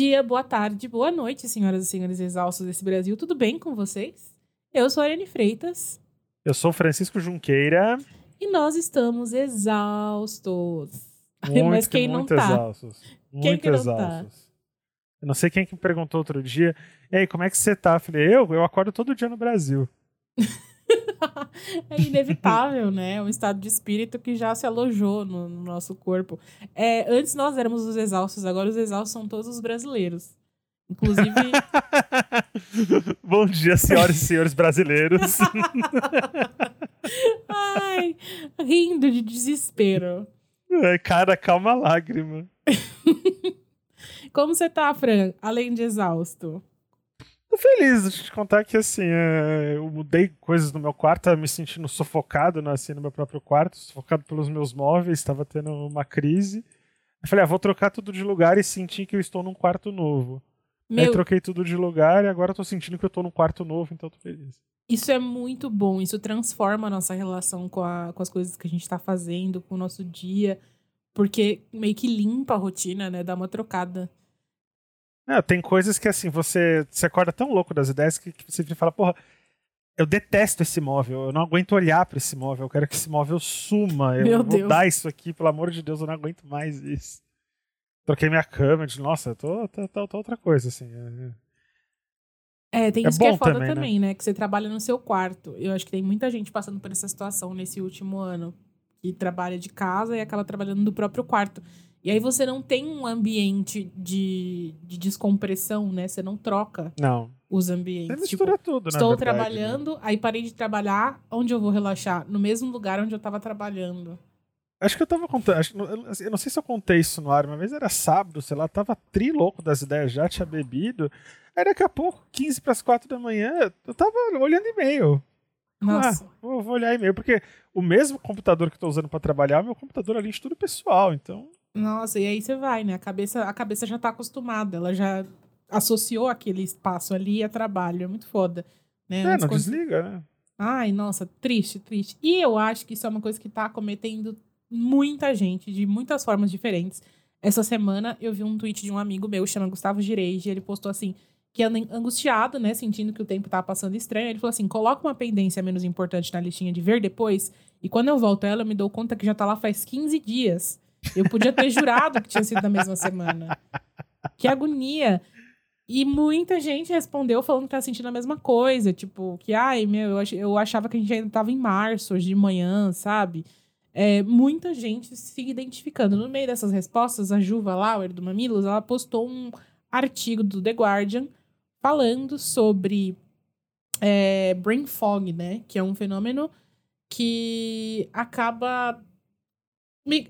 dia, boa tarde, boa noite, senhoras e senhores exaustos desse Brasil. Tudo bem com vocês? Eu sou a Ariane Freitas. Eu sou o Francisco Junqueira. E nós estamos exaustos. Muito, Mas quem não muito tá? exaustos. Quem Muito que não tá? exaustos. Eu não sei quem que me perguntou outro dia. E aí, como é que você tá? Eu falei, eu? Eu acordo todo dia no Brasil. É inevitável, né? É um estado de espírito que já se alojou no, no nosso corpo. É, antes nós éramos os exaustos, agora os exaustos são todos os brasileiros. Inclusive, Bom dia, senhoras e senhores brasileiros. ai, rindo de desespero. Ai, Cara, calma a lágrima. Como você tá, Fran? Além de exausto. Tô feliz de te contar que, assim, é, eu mudei coisas no meu quarto, tava me sentindo sufocado, né, assim, no meu próprio quarto, sufocado pelos meus móveis, estava tendo uma crise. Eu falei, ah, vou trocar tudo de lugar e senti que eu estou num quarto novo. Aí Meu, troquei tudo de lugar e agora eu tô sentindo que eu tô num quarto novo, então tô feliz. isso é muito bom. Isso transforma a nossa relação com, a- com as coisas que a gente tá fazendo, com o nosso dia. Porque meio que limpa a rotina, né? Dá uma trocada. É, tem coisas que, assim, você, você acorda tão louco das ideias que, que você fala, porra, eu detesto esse móvel, eu não aguento olhar pra esse móvel, eu quero que esse móvel suma, eu Meu vou Deus. dar isso aqui, pelo amor de Deus, eu não aguento mais isso. Troquei minha cama, de, nossa, tô, tô, tô, tô outra coisa, assim. é- É, tem É isso que é foda também, também, né? né? Que você trabalha no seu quarto. Eu acho que tem muita gente passando por essa situação nesse último ano. Que trabalha de casa e acaba trabalhando do próprio quarto. E aí você não tem um ambiente de, de descompressão, né? Você não troca Não, os você ambientes. Tipo, mistura tudo, na estou verdade, né? trabalhando, aí parei de trabalhar. Onde eu vou relaxar? No mesmo lugar onde eu tava trabalhando. Acho que eu tava contando. acho eu, não sei se eu contei isso no ar, uma vez era sábado, sei lá, tava tri louco das ideias já, tinha bebido. Aí daqui a pouco, 15 para as 4 da manhã, eu tava olhando e-mail. Nossa. Ah, vou, vou olhar e-mail, porque o mesmo computador que eu tô usando pra trabalhar é o meu computador ali de estudo pessoal, então. Nossa, e aí você vai, né? A cabeça, a cabeça já tá acostumada, ela já associou aquele espaço ali a trabalho. É muito foda. Né? É, Antes, não quando- desliga, né? Ai, nossa, triste, triste. E eu acho que isso é uma coisa que tá acometendo muita gente, de muitas formas diferentes. Essa semana eu vi um tweet de um amigo meu, chama Gustavo Gireide, ele postou assim, que anda angustiado, né, sentindo que o tempo tava passando estranho. Ele falou assim, coloca uma pendência menos importante na listinha de ver depois, e quando eu volto ela, eu me dou conta que já tá lá faz 15 dias. Eu podia ter jurado que tinha sido na mesma semana. Que agonia. E muita gente respondeu falando que tá sentindo a mesma coisa. Tipo, que, ai, meu, eu, ach- eu achava que a gente ainda tava em março, hoje de manhã, sabe? É, muita gente se identificando. No meio dessas respostas, a Juva Lauer, do Mamilos, ela postou um artigo do The Guardian falando sobre é, brain fog, né? Que é um fenômeno que acaba.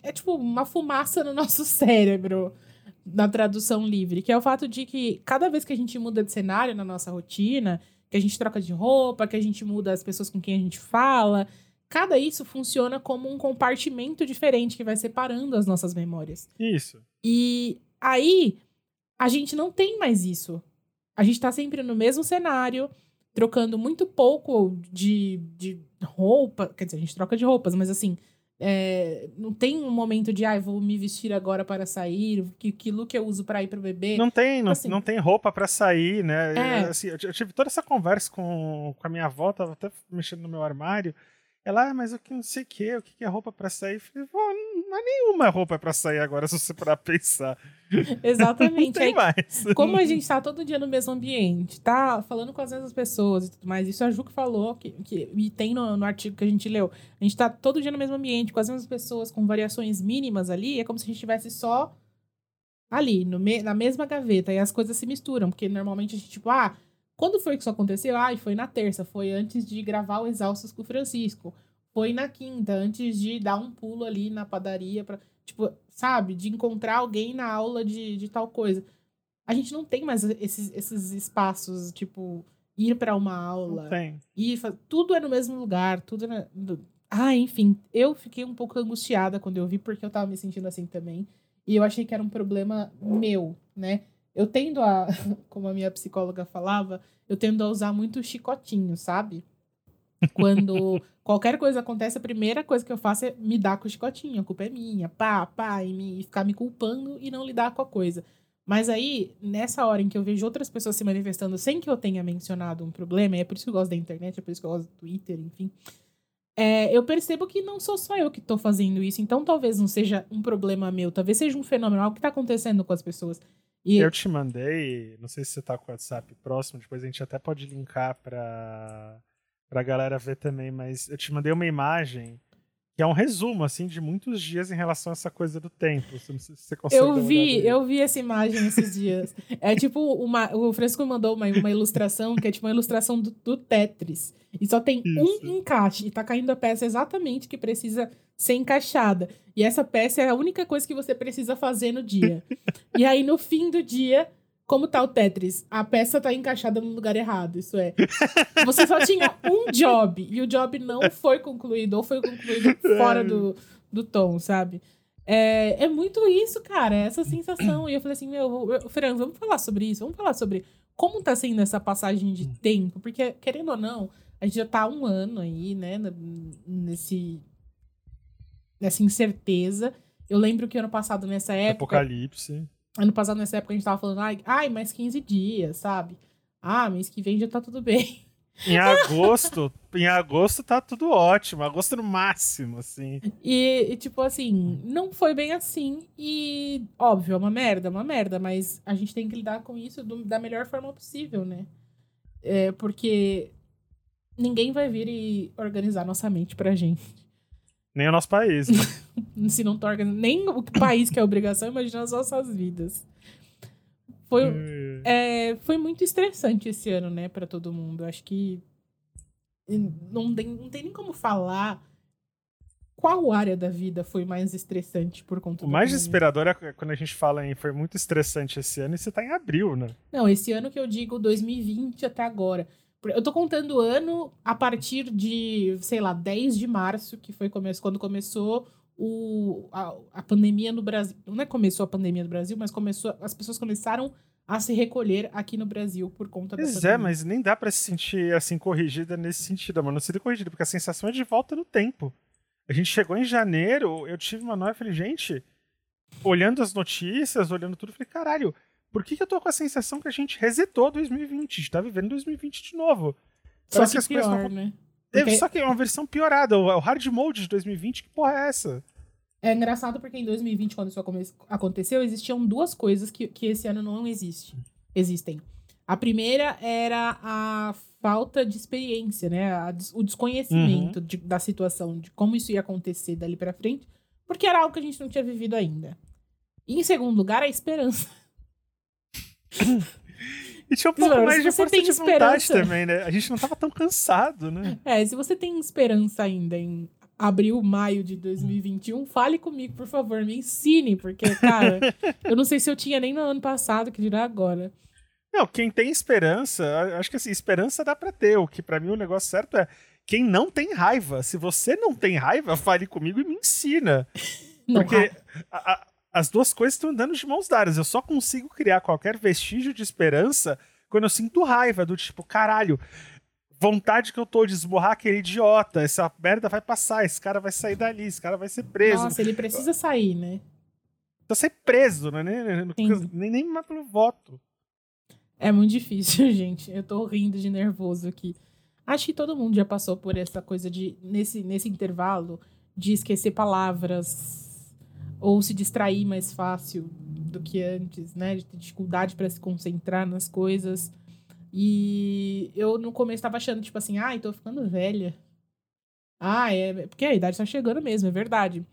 É tipo uma fumaça no nosso cérebro na tradução livre, que é o fato de que cada vez que a gente muda de cenário na nossa rotina, que a gente troca de roupa, que a gente muda as pessoas com quem a gente fala, cada isso funciona como um compartimento diferente que vai separando as nossas memórias. Isso. E aí a gente não tem mais isso. A gente tá sempre no mesmo cenário, trocando muito pouco de, de roupa. Quer dizer, a gente troca de roupas, mas assim, é, não tem um momento de, ai, vou me vestir agora para sair, que, que look eu uso para ir pro bebê. Não tem, não, Assim- não tem roupa pra sair, né? É. Assim, eu, eu tive toda essa conversa com, com a minha avó, tava até mexendo no meu armário. Ela, ah, mas o que não sei o que, o que é roupa pra sair? Eu falei, não é nenhuma roupa pra sair agora, se você parar pensar. Não Exatamente. tem Aí, mais. como a gente tá todo dia no mesmo ambiente, tá falando com as mesmas pessoas e tudo mais, isso a Ju que falou, que, que, e tem no, no artigo que a gente leu, a gente tá todo dia no mesmo ambiente, com as mesmas pessoas, com variações mínimas ali, é como se a gente estivesse só ali, no me- na mesma gaveta, e as coisas se misturam, porque normalmente a gente, tipo, ah, quando foi que isso aconteceu? Ai, foi na terça, foi antes de gravar o Exaustos com o Francisco, foi na quinta, antes de dar um pulo ali na padaria pra, tipo, sabe, de encontrar alguém na aula de, de tal coisa. A gente não tem mais esses, esses espaços, tipo, ir pra uma aula, Não tem. ir, tudo é no mesmo lugar, tudo é na- do- Ah, enfim, eu fiquei um pouco angustiada quando eu vi, porque eu tava me sentindo assim também. E eu achei que era um problema meu, né? Eu tendo a, como a minha psicóloga falava, eu tendo a usar muito chicotinho, sabe? Quando qualquer coisa acontece, a primeira coisa que eu faço é me dar com o chicotinho. A culpa é minha, pá, pá, e, me, e ficar me culpando e não lidar com a coisa. Mas aí, nessa hora em que eu vejo outras pessoas se manifestando sem que eu tenha mencionado um problema, e é por isso que eu gosto da internet, é por isso que eu gosto do Twitter, enfim. É, eu percebo que não sou só eu que estou fazendo isso. Então, talvez não seja um problema meu, talvez seja um fenômeno, algo que está acontecendo com as pessoas. E... Eu te mandei, não sei se você tá com o WhatsApp próximo, depois a gente até pode linkar para pra galera ver também, mas eu te mandei uma imagem que é um resumo, assim, de muitos dias em relação a essa coisa do tempo. Não sei se você consegue eu vi, eu vi essa imagem esses dias. é tipo uma. O Fresco mandou uma, uma ilustração, que é tipo uma ilustração do, do Tetris. E só tem Isso. um encaixe. E tá caindo a peça exatamente que precisa ser encaixada. E essa peça é a única coisa que você precisa fazer no dia. e aí, no fim do dia, como tá o Tetris? A peça tá encaixada no lugar errado, isso é. Você só tinha um job e o job não foi concluído, ou foi concluído fora do, do tom, sabe? É, é muito isso, cara, é essa sensação. E eu falei assim, meu, Fernando, vamos falar sobre isso, vamos falar sobre como tá sendo essa passagem de tempo, porque, querendo ou não, a gente já tá há um ano aí, né, nesse, nessa incerteza. Eu lembro que ano passado, nessa época. Apocalipse. Ano passado, nessa época, a gente tava falando, ai, ai, mais 15 dias, sabe? Ah, mês que vem já tá tudo bem. Em agosto, em agosto tá tudo ótimo, agosto no máximo, assim. E, e, tipo assim, não foi bem assim. E, óbvio, é uma merda, é uma merda, mas a gente tem que lidar com isso do, da melhor forma possível, né? É, porque ninguém vai vir e organizar nossa mente pra gente. Nem o nosso país. Né? Se não torna nem o país que é obrigação, imagina as nossas vidas. Foi, é, foi muito estressante esse ano, né, para todo mundo. Acho que não tem, não tem nem como falar qual área da vida foi mais estressante por conta O mais desesperador é quando a gente fala em foi muito estressante esse ano e você tá em abril, né? Não, esse ano que eu digo 2020 até agora. Eu tô contando o ano a partir de, sei lá, 10 de março, que foi quando começou o, a, a pandemia no Brasil. Não é começou a pandemia no Brasil, mas começou, as pessoas começaram a se recolher aqui no Brasil por conta pois da Pois é, mas nem dá para se sentir assim corrigida nesse sentido, mano. Não seria corrigida, porque a sensação é de volta no tempo. A gente chegou em janeiro, eu tive uma noia, falei, gente, olhando as notícias, olhando tudo, falei, caralho, por que, que eu tô com a sensação que a gente resetou 2020? A gente tá vivendo 2020 de novo. Só que, que as pior, coisas não... né? Porque... Só que é uma versão piorada. O hard mode de 2020, que porra é essa? É engraçado porque em 2020, quando isso aconteceu, existiam duas coisas que, que esse ano não existe, existem. A primeira era a falta de experiência, né? A, o desconhecimento uhum. de, da situação, de como isso ia acontecer dali para frente, porque era algo que a gente não tinha vivido ainda. E em segundo lugar, a esperança. E tinha um pouco mais de força de vontade também, né? A gente não tava tão cansado, né? É, se você tem esperança ainda em abril, maio de 2021, fale comigo, por favor, me ensine, porque, cara, eu não sei se eu tinha nem no ano passado, que dirá agora. Não, quem tem esperança, acho que assim, esperança dá pra ter. O que para mim o negócio certo é quem não tem raiva. Se você não tem raiva, fale comigo e me ensina. Não, porque a, a, as duas coisas estão andando de mãos dadas. Eu só consigo criar qualquer vestígio de esperança quando eu sinto raiva, do tipo, caralho, vontade que eu tô de esborrar aquele idiota, essa merda vai passar, esse cara vai sair dali, esse cara vai ser preso. Nossa, ele precisa sair, né? Precisa ser preso, né? Nem, nem, nem pelo voto. É muito difícil, gente. Eu tô rindo de nervoso aqui. Acho que todo mundo já passou por essa coisa de, nesse, nesse intervalo, de esquecer palavras, ou se distrair mais fácil do que antes, né? De ter dificuldade para se concentrar nas coisas. E eu no começo estava achando, tipo assim, ai, ah, tô ficando velha. Ah, é. Porque a idade tá chegando mesmo, é verdade.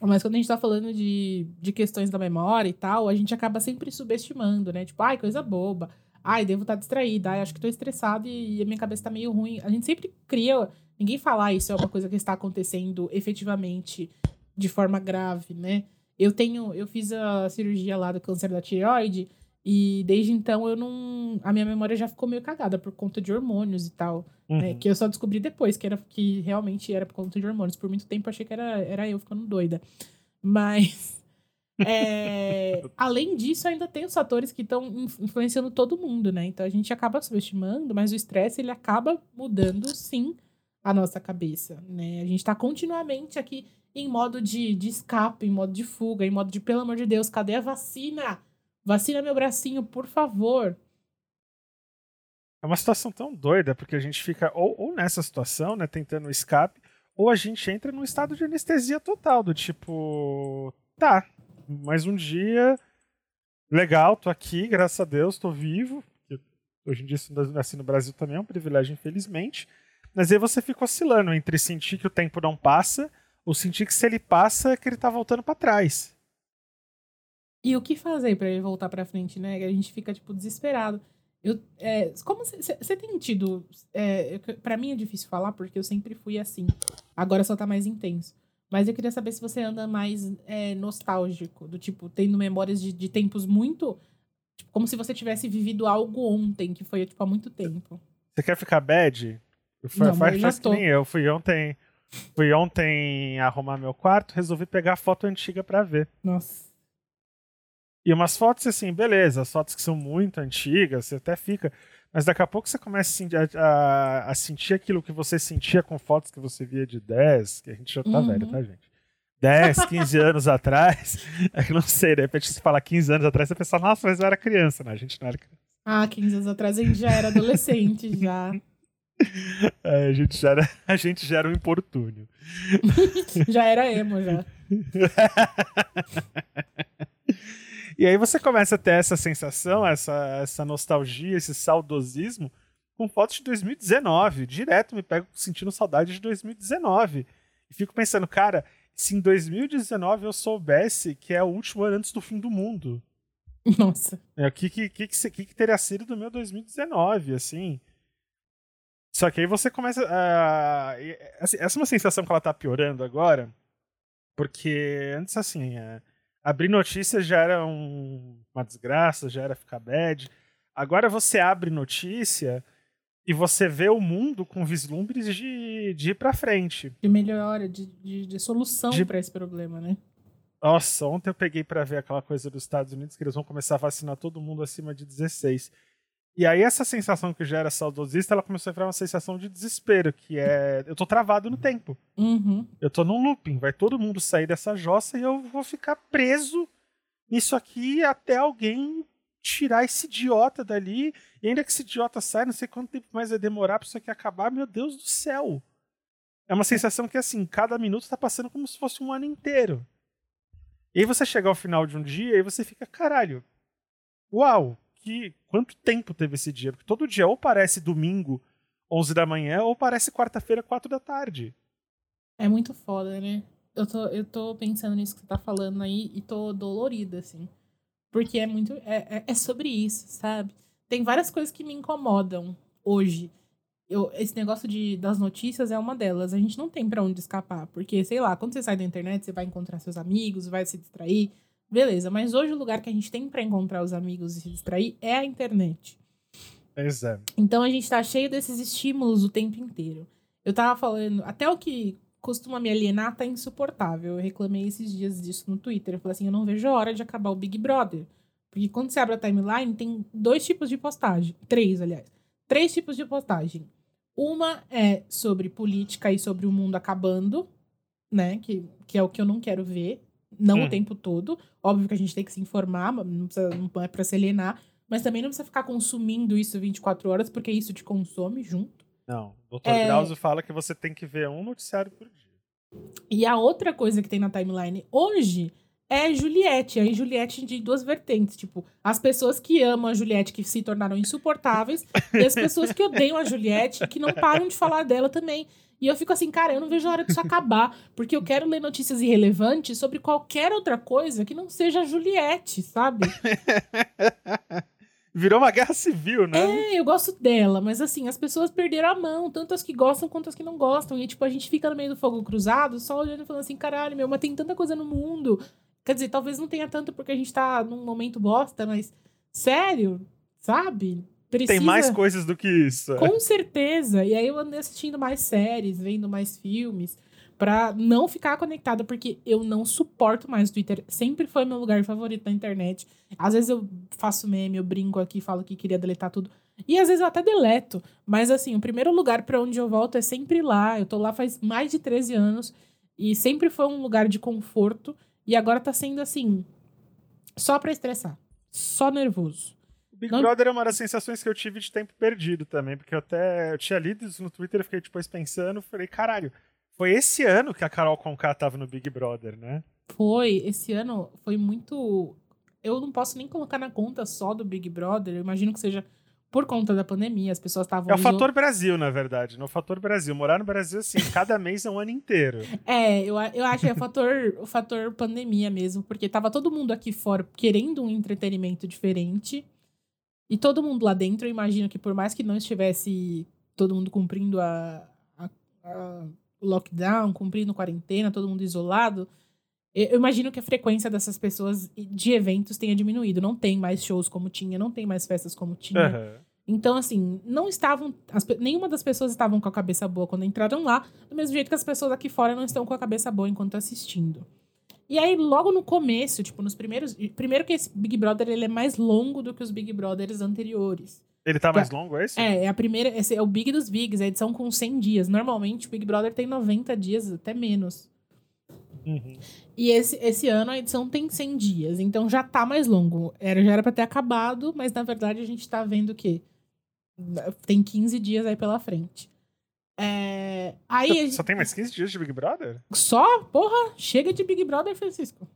Mas quando a gente tá falando de, de questões da memória e tal, a gente acaba sempre subestimando, né? Tipo, ai, coisa boba. Ai, devo estar tá distraída. Ai, acho que tô estressado e, e a minha cabeça tá meio ruim. A gente sempre cria. Ninguém fala ah, isso é uma coisa que está acontecendo efetivamente de forma grave, né? Eu tenho, eu fiz a cirurgia lá do câncer da tireoide e desde então eu não, a minha memória já ficou meio cagada por conta de hormônios e tal, né? uhum. né? Que eu só descobri depois que era que realmente era por conta de hormônios. Por muito tempo eu achei que era, era eu ficando doida. Mas é, além disso, ainda tem os fatores que estão influenciando todo mundo, né? Então a gente acaba subestimando, mas o estresse ele acaba mudando sim a nossa cabeça, né? A gente está continuamente aqui em modo de, de escape, em modo de fuga, em modo de, pelo amor de Deus, cadê a vacina? Vacina meu bracinho, por favor. É uma situação tão doida, porque a gente fica ou, ou nessa situação, né, tentando escape, ou a gente entra num estado de anestesia total, do tipo, tá, mais um dia, legal, tô aqui, graças a Deus, tô vivo. Hoje em dia, assim no Brasil também é um privilégio, infelizmente. Mas aí você fica oscilando entre sentir que o tempo não passa, ou sentir que se ele passa, é que ele tá voltando para trás. E o que fazer para ele voltar para frente, né? A gente fica, tipo, desesperado. Eu, é, como você tem tido. É, para mim é difícil falar porque eu sempre fui assim. Agora só tá mais intenso. Mas eu queria saber se você anda mais é, nostálgico, do tipo, tendo memórias de, de tempos muito. Tipo, como se você tivesse vivido algo ontem, que foi, tipo, há muito tempo. Você quer ficar bad? Eu fui, Não, faz, faz já que tô. nem eu. Fui ontem. Fui ontem arrumar meu quarto, resolvi pegar a foto antiga pra ver. Nossa. E umas fotos assim, beleza, as fotos que são muito antigas, você até fica. Mas daqui a pouco você começa a, sen- a- a- a sentir aquilo que você sentia com fotos que você via de 10, que a gente já tá Uhum. velho, tá, gente? 10, 15 anos atrás. É que não sei, de repente você fala 15 anos atrás, você pensa, nossa, mas eu era criança, né? A gente não era criança. Ah, 15 anos atrás a gente já era adolescente, já. É, a, gente já era, a gente já era um importúnio. Já era emo, já. E aí você começa a ter essa sensação, essa, essa nostalgia, esse saudosismo com fotos de 2019. Direto me pego sentindo saudade de 2019. E fico pensando, cara, se em 2019 eu soubesse que é o último ano antes do fim do mundo, Nossa. é, o que, que, que, que que teria sido do meu 2019, assim? Só que aí você começa a. e, assim, essa é uma sensação que ela tá piorando agora, porque antes, assim, é, abrir notícias já era um- uma desgraça, já era ficar bad. Agora você abre notícia e você vê o mundo com vislumbres de, de ir pra frente. De melhora, de, de, de solução De- pra esse problema, né? Nossa, ontem eu peguei pra ver aquela coisa dos Estados Unidos que eles vão começar a vacinar todo mundo acima de 16. E aí essa sensação que já era saudosista, ela começou a virar uma sensação de desespero, que é eu tô travado no tempo. Uhum. Eu tô num looping, vai todo mundo sair dessa jossa e eu vou ficar preso nisso aqui até alguém tirar esse idiota dali. E ainda que esse idiota saia, não sei quanto tempo mais vai demorar pra isso aqui acabar, meu Deus do céu. É uma sensação que, assim, cada minuto tá passando como se fosse um ano inteiro. E aí você chega ao final de um dia e você fica, caralho, uau, que quanto tempo teve esse dia? Porque todo dia ou parece domingo, 11 da manhã, ou parece quarta-feira, 4 da tarde. É muito foda, né? Eu tô, eu tô pensando nisso que você tá falando aí e tô dolorida, assim. Porque é muito. É, é, é sobre isso, sabe? Tem várias coisas que me incomodam hoje. Eu, esse negócio de, das notícias é uma delas. A gente não tem pra onde escapar. Porque, sei lá, quando você sai da internet, você vai encontrar seus amigos, vai se distrair. Beleza, mas hoje o lugar que a gente tem pra encontrar os amigos e se distrair é a internet. Pois é. Então a gente tá cheio desses estímulos o tempo inteiro. Eu tava falando, até o que costuma me alienar tá insuportável. Eu reclamei esses dias disso no Twitter. Eu falei assim, eu não vejo a hora de acabar o Big Brother. Porque quando você abre a timeline, tem dois tipos de postagem. Três, aliás. Três tipos de postagem. Uma é sobre política e sobre o mundo acabando, né? Que, que é o que eu não quero ver. Não Hum. o tempo todo. Óbvio que a gente tem que se informar, mas não, precisa, não é pra se alienar. Mas também não precisa ficar consumindo isso 24 horas, porque isso te consome junto. Não. O Dr. É. Drauzio fala que você tem que ver um noticiário por dia. E a outra coisa que tem na timeline hoje é Juliette. Aí Juliette de duas vertentes. Tipo, as pessoas que amam a Juliette que se tornaram insuportáveis e as pessoas que odeiam a Juliette que não param de falar dela também. E eu fico assim, cara, eu não vejo a hora disso acabar, porque eu quero ler notícias irrelevantes sobre qualquer outra coisa que não seja a Juliette, sabe? Virou uma guerra civil, né? É, eu gosto dela, mas assim, as pessoas perderam a mão, tanto as que gostam quanto as que não gostam. E, tipo, a gente fica no meio do fogo cruzado, só olhando e falando assim, caralho, meu, mas tem tanta coisa no mundo. Quer dizer, talvez não tenha tanto porque a gente tá num momento bosta, mas sério, sabe? Precisa... Tem mais coisas do que isso. Com certeza. E aí eu andei assistindo mais séries, vendo mais filmes, pra não ficar conectada, porque eu não suporto mais o Twitter. Sempre foi meu lugar favorito na internet. Às vezes eu faço meme, eu brinco aqui, falo que queria deletar tudo. E às vezes eu até deleto. Mas assim, o primeiro lugar pra onde eu volto é sempre lá. Eu tô lá faz mais de 13 anos. E sempre foi um lugar de conforto. E agora tá sendo assim. Só pra estressar. só nervoso. O Big Não- Brother é uma das sensações que eu tive de tempo perdido também, porque eu até eu tinha lido isso no Twitter e fiquei depois pensando, falei, caralho, foi esse ano que a Carol Conká tava no Big Brother, né? Foi, esse ano foi muito. Eu não posso nem colocar na conta só do Big Brother. Eu imagino que seja por conta da pandemia. As pessoas estavam. É o fator Brasil, na verdade, no fator Brasil. Morar no Brasil, assim, cada mês é um ano inteiro. É, eu, eu acho que é o fator, o fator pandemia mesmo, porque tava todo mundo aqui fora querendo um entretenimento diferente. E todo mundo lá dentro, eu imagino que por mais que não estivesse todo mundo cumprindo a, a- a- o lockdown, cumprindo quarentena, todo mundo isolado, eu imagino que a frequência dessas pessoas de eventos tenha diminuído. Não tem mais shows como tinha, não tem mais festas como tinha. Aham. Então, assim, não estavam. as nenhuma das pessoas estavam com a cabeça boa quando entraram lá, do mesmo jeito que as pessoas aqui fora não estão com a cabeça boa enquanto assistindo. E aí, logo no começo, tipo, nos primeiros. Primeiro que esse Big Brother ele é mais longo do que os Big Brothers anteriores. Ele tá mais longo, é esse? É, é a primeira. Esse é o Big dos Bigs, a edição com 100 dias. Normalmente, o Big Brother tem 90 dias, até menos. Uhum. E esse, esse ano a edição tem 100 dias, então já tá mais longo. Era, já era pra ter acabado, mas na verdade a gente tá vendo que tem 15 dias aí pela frente. É, aí Só, gente- só tem mais 15 dias de Big Brother? só, porra, chega de Big Brother, Francisco.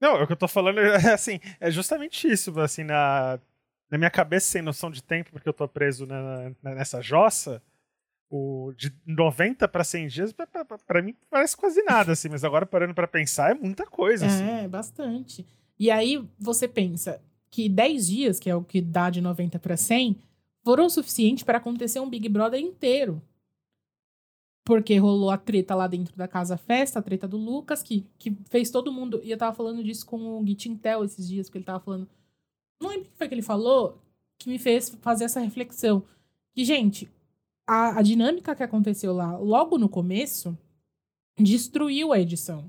Não, o que eu tô falando é assim, é justamente isso, assim, na, na minha cabeça, sem noção de tempo, porque eu tô preso na- na- nessa jossa, o, de 90 pra 100 dias, pra mim parece quase nada, assim, mas agora parando pra pensar, é muita coisa, assim. É, bastante. E aí você pensa que 10 dias, que é o que dá de 90 para 100, foram o suficiente para acontecer um Big Brother inteiro. Porque rolou a treta lá dentro da Casa Festa, a treta do Lucas, que, que fez todo mundo. E eu tava falando disso com o Gui Tintel esses dias, porque ele tava falando. Não lembro o que foi que ele falou que me fez fazer essa reflexão. Que, gente, a, a dinâmica que aconteceu lá logo no começo destruiu a edição.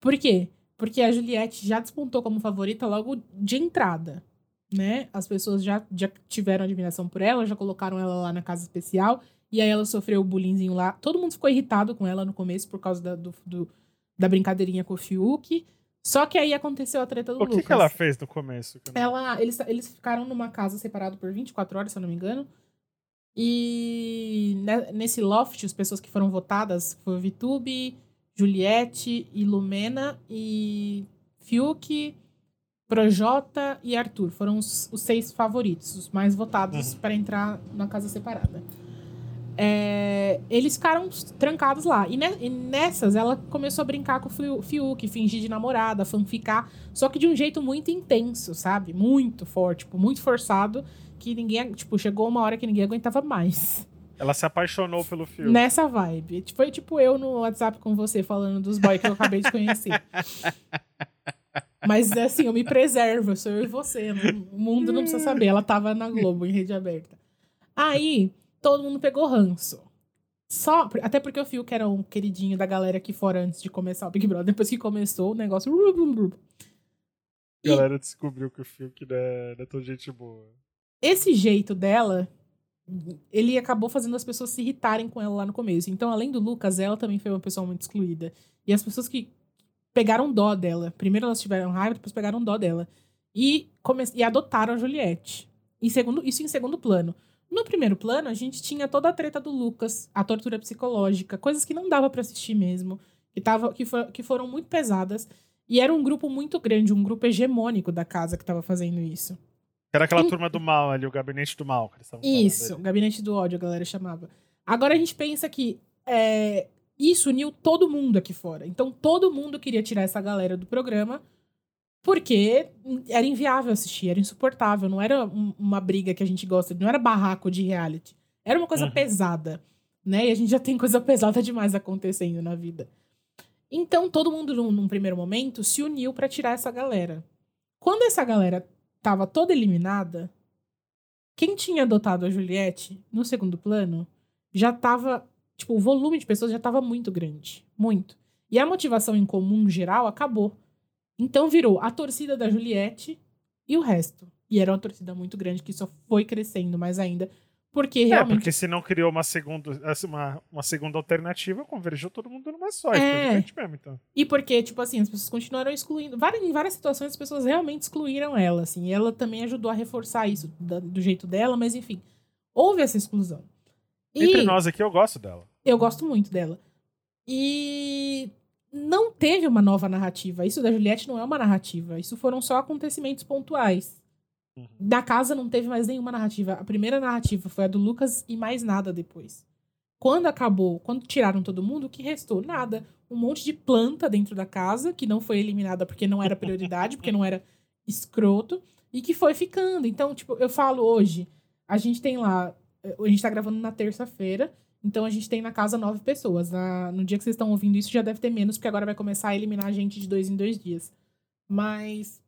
Por quê? Porque a Juliette já despontou como favorita logo de entrada, né? As pessoas já, já tiveram admiração por ela, já colocaram ela lá na casa especial, e aí ela sofreu o bullyingzinho lá. Todo mundo ficou irritado com ela no começo por causa da, do, do- da brincadeirinha com o Fiuk. Só que aí aconteceu a treta do O que, Lucas. que ela fez no começo? que Ela, eles, eles ficaram numa casa separado por 24 horas, se eu não me engano. E ne- nesse loft, as pessoas que foram votadas foi o Vitube, Juliette, e Lumena e Fiuk, Projota e Arthur. Foram os, os seis favoritos, os mais votados para entrar na casa separada. É, eles ficaram trancados lá. E, ne- e nessas, ela começou a brincar com o Fiu- Fiuk, fingir de namorada, fanficar. Só que de um jeito muito intenso, sabe? Muito forte, tipo, muito forçado. Que ninguém, tipo, chegou uma hora que ninguém aguentava mais. Ela se apaixonou pelo filme. Nessa vibe. Foi tipo eu no WhatsApp com você falando dos boys que eu acabei de conhecer. Mas assim, eu me preservo, sou eu e você. não- o mundo não precisa saber. Ela tava na Globo, em rede aberta. Aí, todo mundo pegou ranço. Só, até porque o Fiuk era um queridinho da galera aqui fora antes de começar o Big Brother. Depois que começou, o negócio. A galera descobriu que o filme não é, não é tão gente boa. esse jeito dela, ele acabou fazendo as pessoas se irritarem com ela lá no começo. Então, além do Lucas, ela também foi uma pessoa muito excluída. E as pessoas que pegaram dó dela, primeiro elas tiveram raiva, depois pegaram dó dela. E, come... e adotaram a Juliette. Em segundo... Isso em segundo plano. No primeiro plano, a gente tinha toda a treta do Lucas, a tortura psicológica, coisas que não dava pra assistir mesmo, que, tava... que, for... que foram muito pesadas. E era um grupo muito grande, um grupo hegemônico da casa que tava fazendo isso. Era aquela Em- turma do mal ali, o gabinete do mal. Isso, gabinete do ódio, a galera chamava. Agora a gente pensa que é, isso uniu todo mundo aqui fora. Então todo mundo queria tirar essa galera do programa porque era inviável assistir, era insuportável. Não era um- uma briga que a gente gosta, não era barraco de reality. Era uma coisa Uhum. pesada, né? E a gente já tem coisa pesada demais acontecendo na vida. Então todo mundo, num, num primeiro momento, se uniu pra tirar essa galera. Quando essa galera tava toda eliminada, quem tinha adotado a Juliette no segundo plano já tava. Tipo, o volume de pessoas já tava muito grande. Muito. E a motivação em comum geral acabou. Então virou a torcida da Juliette e o resto. E era uma torcida muito grande que só foi crescendo mais ainda Porque É, realmente. porque se não criou uma segunda, assim, uma, uma segunda alternativa, convergiu todo mundo numa só. É. É. Mesmo, então. E porque, tipo assim, as pessoas continuaram excluindo. Várias, em várias situações, as pessoas realmente excluíram ela, assim. E ela também ajudou a reforçar isso da- do jeito dela, mas enfim. Houve essa exclusão. E Entre nós aqui, eu gosto dela. eu gosto muito dela. E não teve uma nova narrativa. Isso da Juliette não é uma narrativa. Isso foram só acontecimentos pontuais. Uhum. Da casa não teve mais nenhuma narrativa. A primeira narrativa foi a do Lucas e mais nada depois. Quando acabou, quando tiraram todo mundo, o que restou? Nada. Um monte de planta dentro da casa, que não foi eliminada porque não era prioridade, porque não era escroto, e que foi ficando. Então, tipo, eu falo hoje, a gente tem lá, eh, a gente tá gravando na terça-feira, então a gente tem na casa nove pessoas. Na- no dia que vocês estão ouvindo isso, já deve ter menos, porque agora vai começar a eliminar a gente de dois em dois dias. Mas.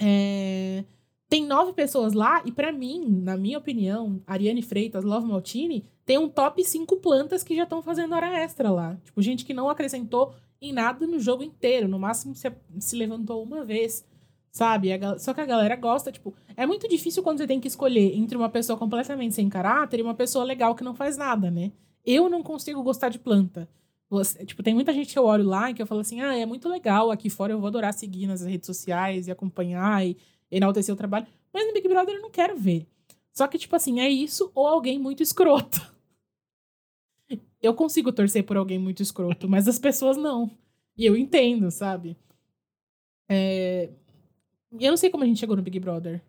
é, tem nove pessoas lá, e pra mim, na minha opinião, Ariane Freitas, Love Maltini, tem um top cinco plantas que já estão fazendo hora extra lá. Tipo, gente que não acrescentou em nada no jogo inteiro. No máximo se, se levantou uma vez. Sabe? Só que a galera gosta, tipo, é muito difícil quando você tem que escolher entre uma pessoa completamente sem caráter e uma pessoa legal que não faz nada, né? Eu não consigo gostar de planta. Você- tipo, tem muita gente que eu olho lá e que eu falo assim, ah, é muito legal, aqui fora eu vou adorar seguir nas redes sociais e acompanhar e enaltecer o trabalho. Mas no Big Brother eu não quero ver. Só que, tipo assim, é isso ou alguém muito escroto. Eu consigo torcer por alguém muito escroto, mas as pessoas não. E eu entendo, sabe? É... Eu não sei como a gente chegou no Big Brother.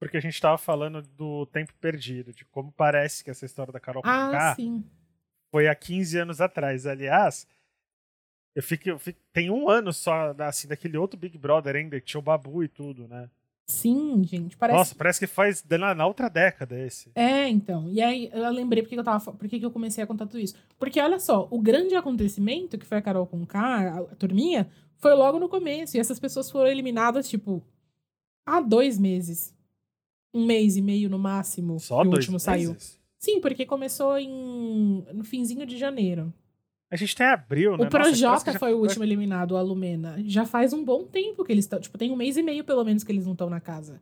Porque a gente tava falando do tempo perdido, de como parece que essa história da Carol Ah, Conká sim. foi há 15 anos atrás. Aliás, eu fico, eu fico- tem um ano só assim, daquele outro Big Brother ainda, que tinha o Babu e tudo, né? Sim, gente. Parece Nossa, parece que faz na, na outra década esse. É, então. E aí eu lembrei porque eu tava, fa- por que que eu comecei a contar tudo isso. Porque olha só, o grande acontecimento que foi a Carol com K, a, a turminha, foi logo no começo. E essas pessoas foram eliminadas, tipo, há dois meses. Um mês e meio no máximo. Só que o dois último saiu. meses? Sim, porque começou em no finzinho de janeiro. A gente tem abril, né? O Projota já- foi o último eliminado, a Lumena. Já faz um bom tempo que eles estão. Tipo, tem um mês e meio, pelo menos, que eles não estão na casa.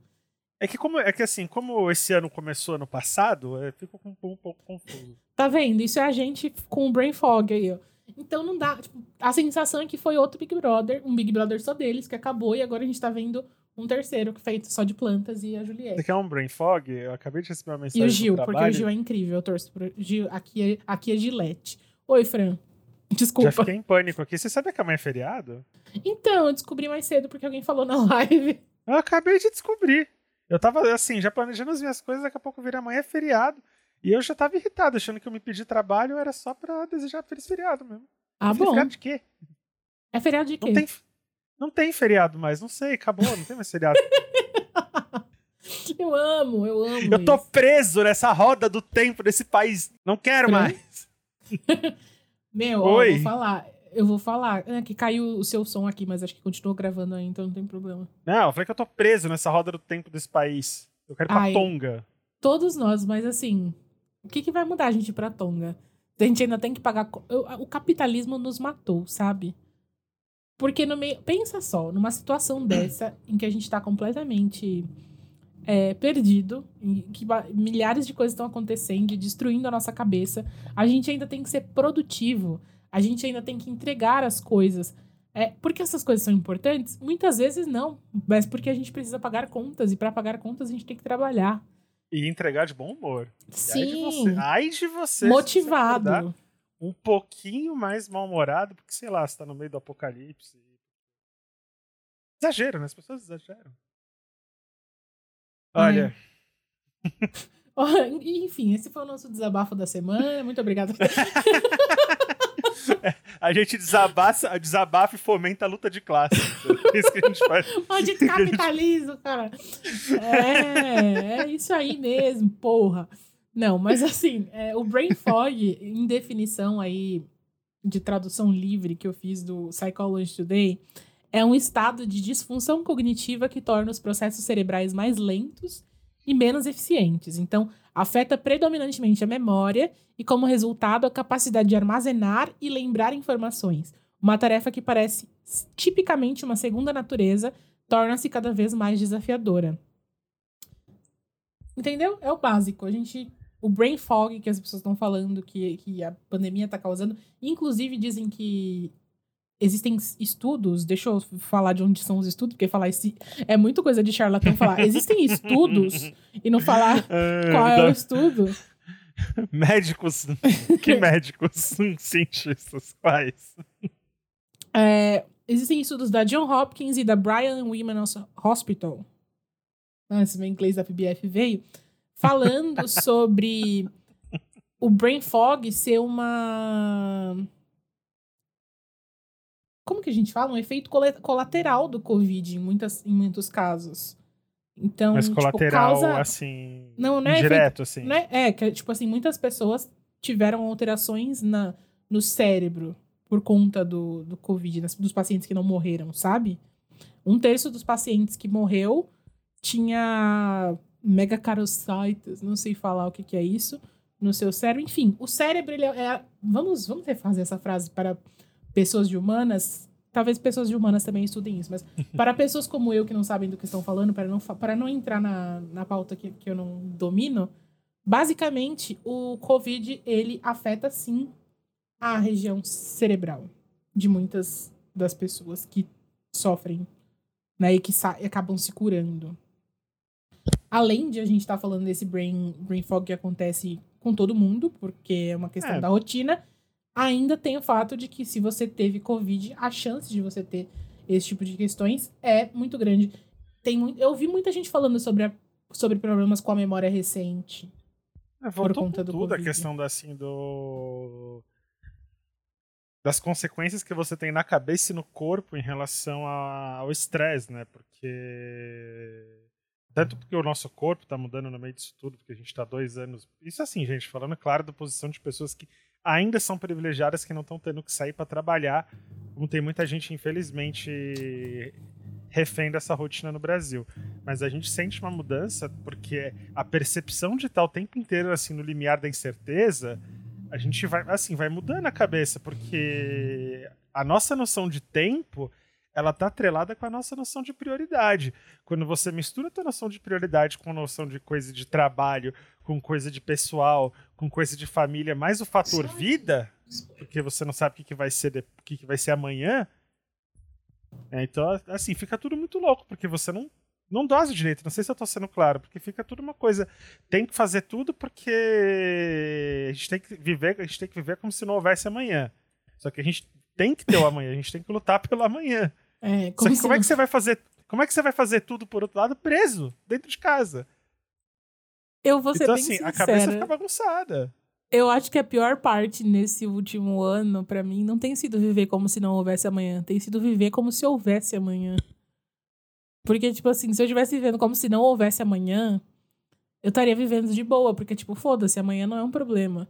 É que, como, é que assim, como esse ano começou ano passado, eu fico um, um pouco confuso. Tá vendo? Isso é a gente com o brain fog aí, ó. Então não dá. Tipo, a sensação é que foi outro Big Brother, um Big Brother só deles, que acabou, e agora a gente tá vendo um terceiro, que feito só de plantas e a Você Juliette. quer um brain fog? Eu acabei de receber uma mensagem E o Gil, porque o Gil é incrível, eu torço pro Gil. Aqui é, aqui é Gilete. Oi, Fran. Desculpa. Já fiquei em pânico aqui. Você sabia que amanhã é feriado? Então, eu descobri mais cedo porque alguém falou na live. Eu acabei de descobrir. Eu tava, assim, já planejando as minhas coisas, daqui a pouco vira amanhã é feriado. E eu já tava irritado, achando que eu me pedi trabalho era só pra desejar feliz feriado mesmo. Ah, Feliz bom. Feriado de quê? É feriado de quê? Não tem, não tem feriado mais, não sei, acabou, não tem mais feriado. Eu amo, eu amo. eu tô isso. preso nessa roda do tempo desse país. Não quero Fran? mais. Meu, ó, eu vou falar. Eu vou falar. É que caiu o seu som aqui, mas acho que continuou gravando aí, então não tem problema. Não, eu falei que eu tô preso nessa roda do tempo desse país. Eu quero ir pra Ai. Tonga. Todos nós, mas assim, o que, que vai mudar a gente ir pra Tonga? A gente ainda tem que pagar. eu- O capitalismo nos matou, sabe? Porque no meio. Pensa só, numa situação dessa, em que a gente tá completamente é, perdido, em que milhares de coisas estão acontecendo e destruindo a nossa cabeça, a gente ainda tem que ser produtivo, a gente ainda tem que entregar as coisas. É, porque essas coisas são importantes? Muitas vezes não, mas porque a gente precisa pagar contas, e para pagar contas a gente tem que trabalhar. E entregar de bom humor. E Ai de Sim, você, ai de você você motivado. acordar um pouquinho mais mal-humorado, porque sei lá, você tá no meio do apocalipse. Exagero, né? As pessoas exageram. Olha, Enfim, esse foi o nosso desabafo da semana. Muito obrigada. a gente desabafa, desabafa e fomenta a luta de classe. É isso que a gente faz. Maldito capitalismo, cara. É, é isso aí mesmo, porra. Não, mas assim, é, o brain fog, em definição aí de tradução livre que eu fiz do Psychology Today, é um estado de disfunção cognitiva que torna os processos cerebrais mais lentos e menos eficientes. Então, afeta predominantemente a memória e, como resultado, a capacidade de armazenar e lembrar informações. Uma tarefa que parece tipicamente uma segunda natureza torna-se cada vez mais desafiadora. Entendeu? É o básico. A gente o brain fog que as pessoas estão falando que, que a pandemia está causando. Inclusive, dizem que existem estudos. Deixa eu falar de onde são os estudos, porque falar esse, é muito coisa de charlatão falar. Existem estudos e não falar é, qual é o estudo. Médicos. Que médicos? Cientistas. Quais? É, existem estudos da John Hopkins e da Brian Women's Hospital. Ah, esse meu inglês da PBF veio falando sobre o brain fog ser uma. Como que a gente fala? Um efeito colateral do Covid em, muitas, em muitos casos. Então, Mas tipo, colateral, tipo, causa... assim. Não, não é direto, assim. Não é, é, que, tipo assim, muitas pessoas tiveram alterações na, no cérebro por conta do, do Covid, dos pacientes que não morreram, sabe? Um terço dos pacientes que morreu tinha megacarocites, não sei falar o que, que é isso, no seu cérebro. Enfim, o cérebro, ele é, é. vamos, vamos refazer essa frase para pessoas de humanas. Talvez pessoas de humanas também estudem isso, mas para pessoas como eu que não sabem do que estão falando, para não, para não entrar na, na pauta que, que eu não domino, basicamente o Covid ele afeta sim a região cerebral de muitas das pessoas que sofrem né, e que acabam se curando além de a gente estar tá falando desse brain, brain fog que acontece com todo mundo, porque é uma questão é. da rotina, ainda tem o fato de que se você teve Covid, a chance de você ter esse tipo de questões é muito grande. Tem muito, eu vi muita gente falando sobre, a, sobre problemas com a memória recente. É, por conta do tudo COVID. a questão da, assim, do das consequências que você tem na cabeça e no corpo em relação a, ao estresse, né? Porque tanto porque o nosso corpo está mudando no meio disso tudo, porque a gente está dois anos. Isso assim, gente, falando claro da posição de pessoas que ainda são privilegiadas, que não estão tendo que sair para trabalhar, como tem muita gente, infelizmente, refém dessa rotina no Brasil. Mas a gente sente uma mudança porque a percepção de estar o tempo inteiro assim no limiar da incerteza, a gente vai assim, vai mudando a cabeça, porque a nossa noção de tempo ela tá atrelada com a nossa noção de prioridade. Quando você mistura a tua noção de prioridade com a noção de coisa de trabalho, com coisa de pessoal, com coisa de família, mais o fator vida, porque você não sabe o que, que vai ser o que, que vai ser amanhã. É, então, assim, fica tudo muito louco, porque você não não dose direito, não sei se eu tô sendo claro, porque fica tudo uma coisa, tem que fazer tudo porque a gente tem que viver, a gente tem que viver como se não houvesse amanhã. Só que a gente tem que ter o amanhã, a gente tem que lutar pelo amanhã. É, como, como é que você vai fazer? Como é que você vai fazer tudo por outro lado preso dentro de casa? Eu vou ser então, bem assim, sincera. a cabeça fica bagunçada. Eu acho que a pior parte nesse último ano, para mim, não tem sido viver como se não houvesse amanhã. Tem sido viver como se houvesse amanhã. Porque, tipo assim, se eu estivesse vivendo como se não houvesse amanhã, eu estaria vivendo de boa. Porque, tipo, foda-se, amanhã não é um problema.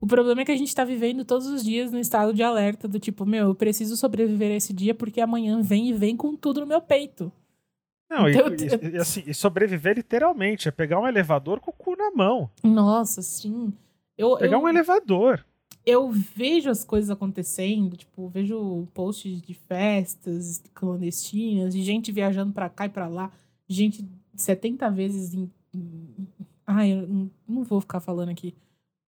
O problema é que a gente tá vivendo todos os dias no estado de alerta do tipo, meu, eu preciso sobreviver esse dia porque amanhã vem e vem com tudo no meu peito. Não, então, e, e, assim, e sobreviver literalmente, é pegar um elevador com o cu na mão. Nossa, sim. Eu, pegar eu, um elevador. Eu vejo as coisas acontecendo, tipo, vejo posts de festas clandestinas, de gente viajando para cá e para lá, gente 70 vezes em. Ai, eu não vou ficar falando aqui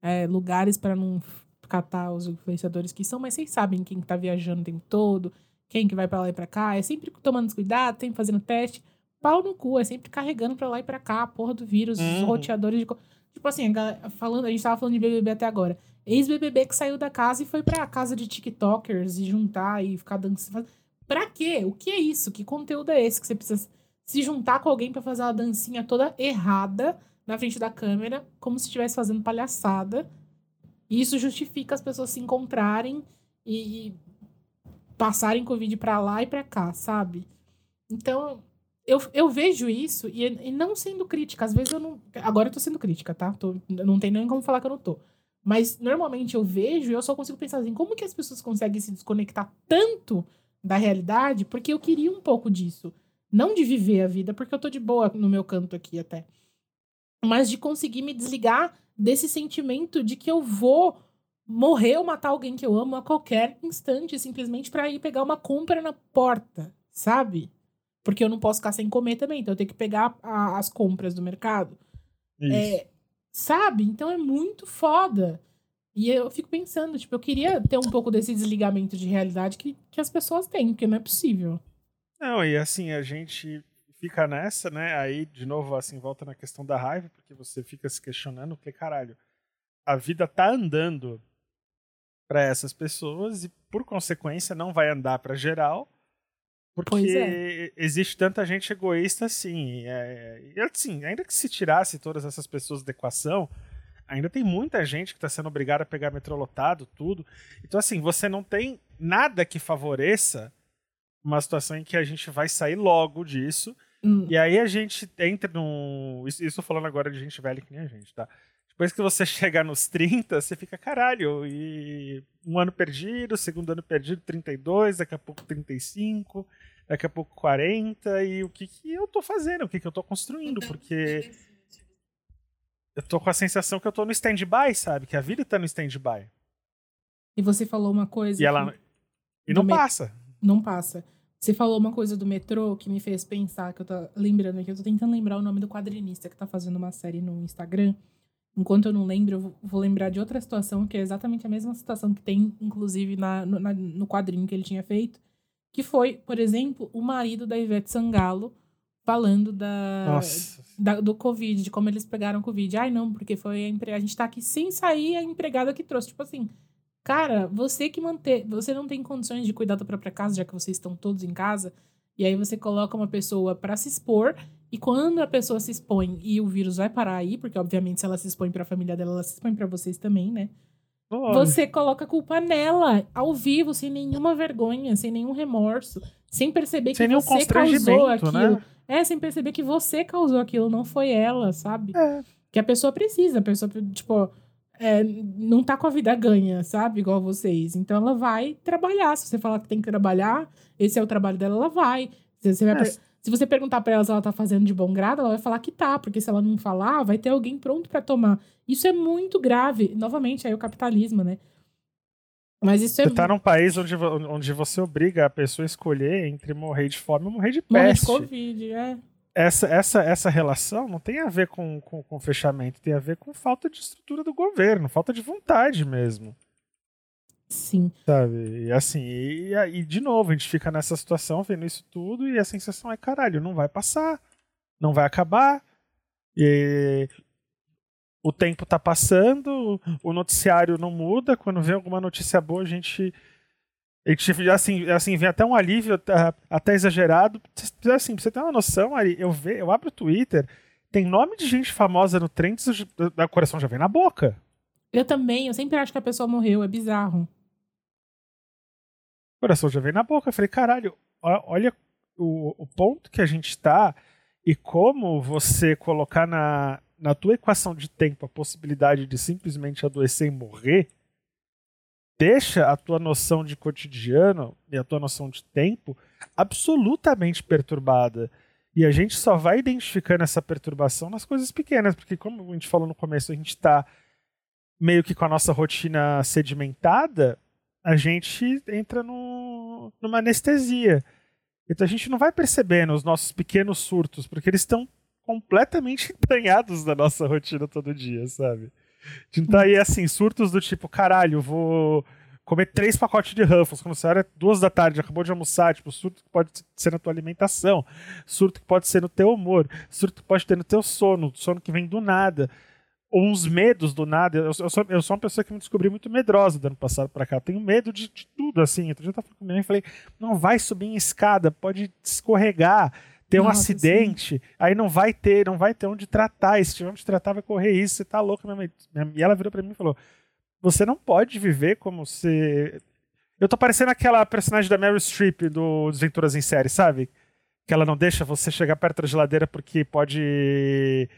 é, lugares para não catar os influenciadores que são, mas vocês sabem quem tá viajando o tempo todo, quem que vai para lá e para cá, é sempre tomando cuidado, sempre fazendo teste. Pau no cu, é sempre carregando para lá e para cá a porra do vírus, uhum. os roteadores de. Tipo assim, a, falando, a gente tava falando de BBB até agora. Ex-BBB que saiu da casa e foi pra casa de TikTokers e juntar e ficar dançando. Pra quê? O que é isso? Que conteúdo é esse que você precisa se juntar com alguém para fazer uma dancinha toda errada na frente da câmera, como se estivesse fazendo palhaçada. E isso justifica as pessoas se encontrarem e, passarem Covid para lá e para cá, sabe? Então, eu, eu vejo isso e, e, não sendo crítica. Às vezes eu não. Agora eu tô sendo crítica, tá? Tô, não tem nem como falar que eu não tô. Mas normalmente eu vejo e eu só consigo pensar assim: como que as pessoas conseguem se desconectar tanto da realidade? Porque eu queria um pouco disso. Não de viver a vida, porque eu tô de boa no meu canto aqui até mas de conseguir me desligar desse sentimento de que eu vou morrer ou matar alguém que eu amo a qualquer instante, simplesmente para ir pegar uma compra na porta, sabe? Porque eu não posso ficar sem comer também, então eu tenho que pegar a, as compras do mercado. É, Sabe? Então é muito foda. E eu fico pensando, tipo, eu queria ter um pouco desse desligamento de realidade que, que as pessoas têm, porque não é possível. Não, e assim, a gente fica nessa, né? Aí, de novo, assim, volta na questão da raiva, porque você fica se questionando, porque, caralho, a vida tá andando para essas pessoas e, por consequência, não vai andar para geral. Porque é. existe tanta gente egoísta assim. É, e assim, ainda que se tirasse todas essas pessoas da equação, ainda tem muita gente que está sendo obrigada a pegar metrô lotado, tudo. Então, assim, você não tem nada que favoreça uma situação em que a gente vai sair logo disso. Hum. E aí a gente entra num. Isso, isso falando agora de gente velha que nem a gente, tá? Depois que você chegar nos 30, você fica, caralho, e um ano perdido, segundo ano perdido, 32, daqui a pouco 35, daqui a pouco 40, e o que, que eu tô fazendo, o que, que eu tô construindo, porque eu tô com a sensação que eu tô no stand-by, sabe? Que a vida tá no stand-by. E você falou uma coisa. E ela. E não passa. Não passa. Você falou uma coisa do metrô que me fez pensar, que eu tô lembrando aqui, eu tô tentando lembrar o nome do quadrinista que tá fazendo uma série no Instagram. Enquanto eu não lembro, eu vou lembrar de outra situação que é exatamente a mesma situação que tem, inclusive, na, no, na, no quadrinho que ele tinha feito. Que foi, por exemplo, o marido da Ivete Sangalo falando da, da, do Covid, de como eles pegaram Covid. Ai, não, porque foi a, empre... a gente tá aqui sem sair, a empregada que trouxe. Tipo assim, cara, você que manter. Você não tem condições de cuidar da própria casa, já que vocês estão todos em casa. E aí você coloca uma pessoa para se expor e quando a pessoa se expõe e o vírus vai parar aí, porque obviamente se ela se expõe para a família dela, ela se expõe para vocês também, né? Você coloca a culpa nela, ao vivo, sem nenhuma vergonha, sem nenhum remorso, sem perceber sem que você causou aquilo. Né? É, sem perceber que você causou aquilo, não foi ela, sabe? É. Que a pessoa precisa, a pessoa, tipo, é, não tá com a vida ganha, sabe? Igual vocês. Então ela vai trabalhar. Se você falar que tem que trabalhar, esse é o trabalho dela, ela vai. Se você vai, é. Se você perguntar para ela se ela tá fazendo de bom grado, ela vai falar que tá, porque se ela não falar, vai ter alguém pronto para tomar. Isso é muito grave. Novamente, aí o capitalismo, né? Mas isso é. Você tá num país onde, onde você obriga a pessoa a escolher entre morrer de fome ou morrer de peste. Morrer de Covid, é. Essa, essa, essa relação não tem a ver com, com, com fechamento, tem a ver com falta de estrutura do governo, falta de vontade mesmo. Sim. Sabe? E assim, e, e de novo, a gente fica nessa situação vendo isso tudo e a sensação é, caralho, não vai passar, não vai acabar. E o tempo tá passando, o noticiário não muda, quando vem alguma notícia boa, a gente a gente, assim, assim, vem até um alívio até, exagerado. Assim, pra você ter uma noção, Ari, eu, ve, eu abro o Twitter, tem nome de gente famosa no trem, o coração já vem na boca. Eu também, eu sempre acho que a pessoa morreu, é bizarro. O coração já veio na boca. Eu falei, caralho, olha o, o ponto que a gente está e como você colocar na, na tua equação de tempo a possibilidade de simplesmente adoecer e morrer, deixa a tua noção de cotidiano e a tua noção de tempo absolutamente perturbada. E a gente só vai identificando essa perturbação nas coisas pequenas, porque como a gente falou no começo, a gente está meio que com a nossa rotina sedimentada, a gente entra no, numa anestesia. Então a gente não vai percebendo os nossos pequenos surtos, porque eles estão completamente entranhados na nossa rotina todo dia, sabe? A gente tá aí assim, surtos do tipo, caralho, vou comer três pacotes de Ruffles quando você era duas da tarde, acabou de almoçar, tipo, surto que pode ser na tua alimentação, surto que pode ser no teu humor, surto que pode ter no teu sono, sono que vem do nada uns medos do nada. Eu, eu, sou, eu sou uma pessoa que me descobri muito medrosa do ano passado para cá. Eu tenho medo de, de tudo, assim. Outro dia eu tava falando com minha mãe e falei: não vai subir em escada, pode escorregar, ter Nossa, um acidente, sim. aí não vai ter, não vai ter onde tratar. E se tiver onde tratar, vai correr isso, você tá louco, minha mãe. E ela virou para mim e falou: você não pode viver como se. Eu tô parecendo aquela personagem da Meryl Streep do Desventuras em Série, sabe? Que ela não deixa você chegar perto da geladeira porque pode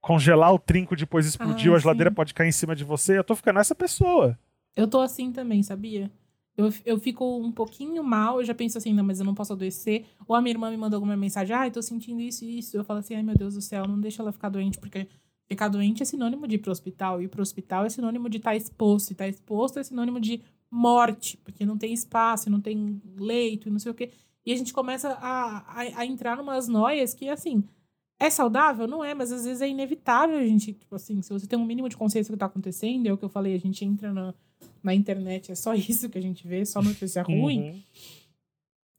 congelar o trinco depois explodiu, ah, a geladeira pode cair em cima de você. Eu tô ficando essa pessoa. Eu tô assim também, sabia? Eu, eu fico um pouquinho mal, eu já penso assim, não, mas eu não posso adoecer. Ou a minha irmã me manda alguma mensagem, ai, ah, tô sentindo isso e isso. Eu falo assim, ai meu Deus do céu, não deixa ela ficar doente, porque ficar doente é sinônimo de ir pro hospital. E pro hospital é sinônimo de estar tá exposto. E estar tá exposto é sinônimo de morte, porque não tem espaço, não tem leito não sei o quê. E a gente começa a, a, a entrar numas noias que, assim, É saudável? Não é, mas às vezes é inevitável a gente, tipo assim, se você tem um mínimo de consciência do que tá acontecendo, é o que eu falei, a gente entra na, na internet, é só isso que a gente vê, só notícia ruim. Uhum.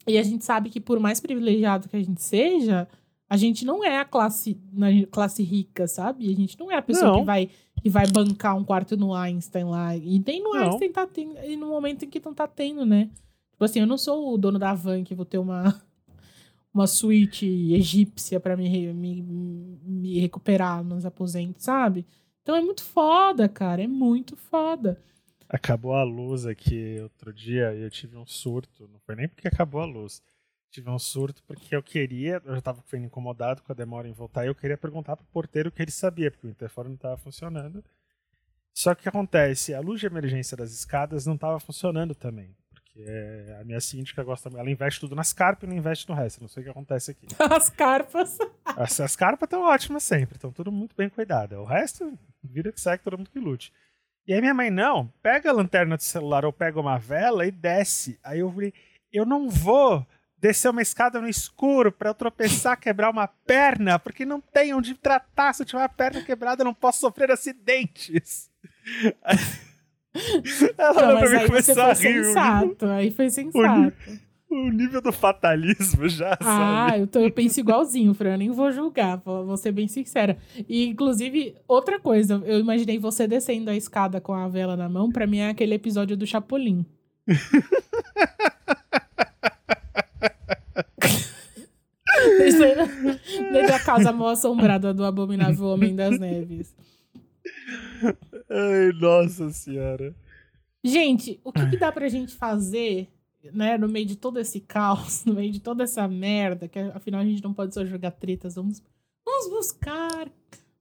E a gente sabe que por mais privilegiado que a gente seja, a gente não é a classe, na classe rica, sabe? A gente não é a pessoa Não. que vai, que vai bancar um quarto no Einstein lá. E nem no Não. Einstein tá tendo, e no momento em que não tá tendo, né? Tipo assim, eu não sou o dono da van que vou ter uma, uma suíte egípcia pra me, me, me recuperar nos aposentos, sabe? Então é muito foda, cara. É muito foda. Acabou a luz aqui outro dia e eu tive um surto. Não foi nem porque acabou a luz. Tive um surto porque eu queria, eu já tava ficando incomodado com a demora em voltar, e eu queria perguntar pro porteiro o que ele sabia, porque o interfone não tava funcionando. Só que o que acontece? A luz de emergência das escadas não tava funcionando também. Porque a minha síndica gosta, ela investe tudo nas carpas e não investe no resto. Não sei o que acontece aqui. As carpas. As, as carpas estão ótimas sempre, estão tudo muito bem cuidadas. O resto, vira que segue, todo mundo que lute. E aí minha mãe, não, pega a lanterna do celular ou pega uma vela e desce. Aí eu falei, eu não vou descer uma escada no escuro pra eu tropeçar, quebrar uma perna, porque não tem onde tratar. Se eu tiver uma perna quebrada, eu não posso sofrer acidentes. Ela Não, olhou pra mas mim aí começou a rir. sensato. Aí foi sensato. O nível do fatalismo já, Ah, sabe? eu, tô, eu penso igualzinho, Fran. Nem vou julgar, vou, vou ser bem sincera. E, inclusive, outra coisa, eu imaginei você descendo a escada com a vela na mão. Pra mim é aquele episódio do Chapolin. Desde a casa mal assombrada do abominável Homem das Neves. Ai, nossa senhora. Gente, o que, que dá pra gente fazer, né, no meio de todo esse caos, no meio de toda essa merda, que afinal a gente não pode só jogar tretas, vamos, vamos buscar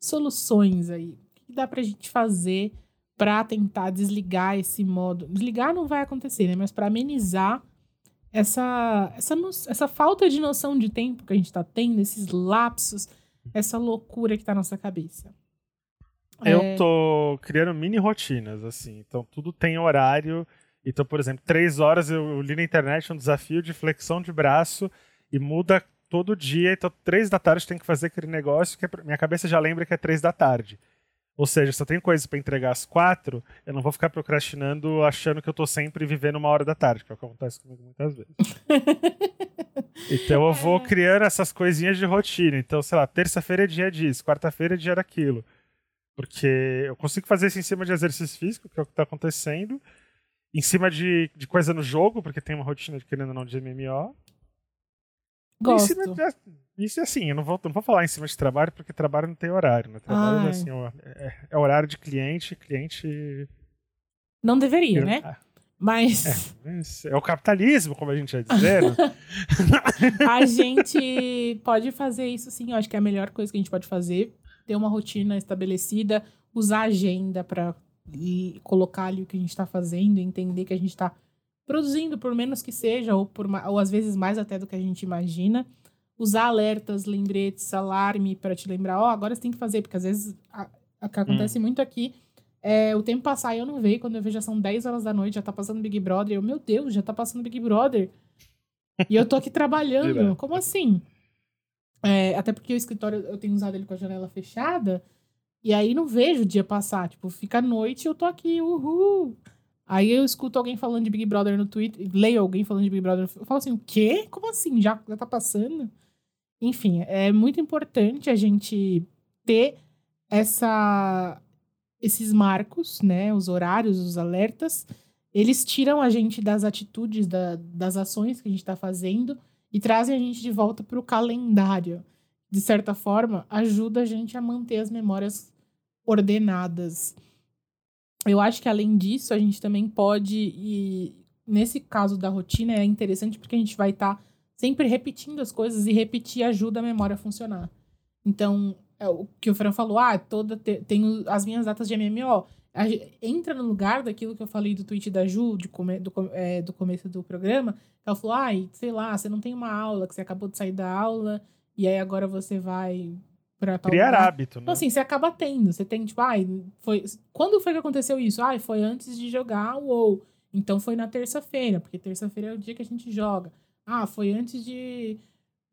soluções aí. O que, dá pra gente fazer pra tentar desligar esse modo? Desligar não vai acontecer, né, mas pra amenizar essa, essa, essa falta de noção de tempo que a gente tá tendo, esses lapsos, essa loucura que tá na nossa cabeça. Eu É, tô criando mini rotinas, assim. Então, tudo tem horário. Então, por exemplo, três horas eu li na internet um desafio de flexão de braço e muda todo dia. Então, três da tarde tem que fazer aquele negócio que é minha cabeça já lembra que é três da tarde. Ou seja, se eu tenho coisas pra entregar às quatro, eu não vou ficar procrastinando achando que eu tô sempre vivendo uma hora da tarde, que é o que acontece comigo muitas vezes. Então eu vou criando essas coisinhas de rotina. Então, sei lá, terça-feira é dia disso, quarta-feira é dia daquilo. Porque eu consigo fazer isso em cima de exercício físico, que é o que tá acontecendo. Em cima de, de coisa no jogo, porque tem uma rotina de querendo ou não de MMO. Gosto. de, isso é assim, eu não vou, não vou falar em cima de trabalho, porque trabalho não tem horário, né? Trabalho Ai. é assim, ó, é, é horário de cliente, cliente. Não deveria, né? Ah, Mas É, é o capitalismo, como a gente ia dizer. né? a gente pode fazer isso sim. Eu acho que é a melhor coisa que a gente pode fazer. Ter uma rotina estabelecida, usar a agenda para colocar ali o que a gente está fazendo, entender que a gente está produzindo, por menos que seja, ou, por, ou às vezes mais até do que a gente imagina. Usar alertas, lembretes, alarme para te lembrar, ó, agora você tem que fazer, porque às vezes o que acontece muito aqui é o tempo passar e eu não vejo, quando eu vejo já são 10 horas da noite, já tá passando Big Brother, eu, meu Deus, já tá passando Big Brother. E eu tô aqui trabalhando. Como assim? É, até porque o escritório eu tenho usado ele com a janela fechada. E aí não vejo o dia passar. Tipo, fica a noite e eu tô aqui, uhul. Aí eu escuto alguém falando de Big Brother no Twitter, leio alguém falando de Big Brother. Eu falo assim, o quê? Como assim? Já, já tá passando? Enfim, é muito importante a gente ter essa, esses marcos, né? Os horários, os alertas. Eles tiram a gente das atitudes, da- das ações que a gente tá fazendo e trazem a gente de volta para o calendário. De certa forma, ajuda a gente a manter as memórias ordenadas. Eu acho que além disso, a gente também pode, e nesse caso da rotina, é interessante porque a gente vai estar sempre repetindo as coisas e repetir ajuda a memória a funcionar. Então, é o que o Fran falou, ah, toda te- tenho as minhas datas de MMO. A entra no lugar daquilo que eu falei do tweet da Ju, de come- do, é, do começo do programa, ela falou, ai, sei lá, você não tem uma aula, que você acabou de sair da aula, e aí agora você vai pra tal Criar lugar. hábito, né? Então, assim, você acaba tendo. Você tem, tipo, ai, foi. Quando foi que aconteceu isso? Ai, foi antes de jogar o WoW. Então foi na terça-feira, porque terça-feira é o dia que a gente joga. Ah, foi antes de,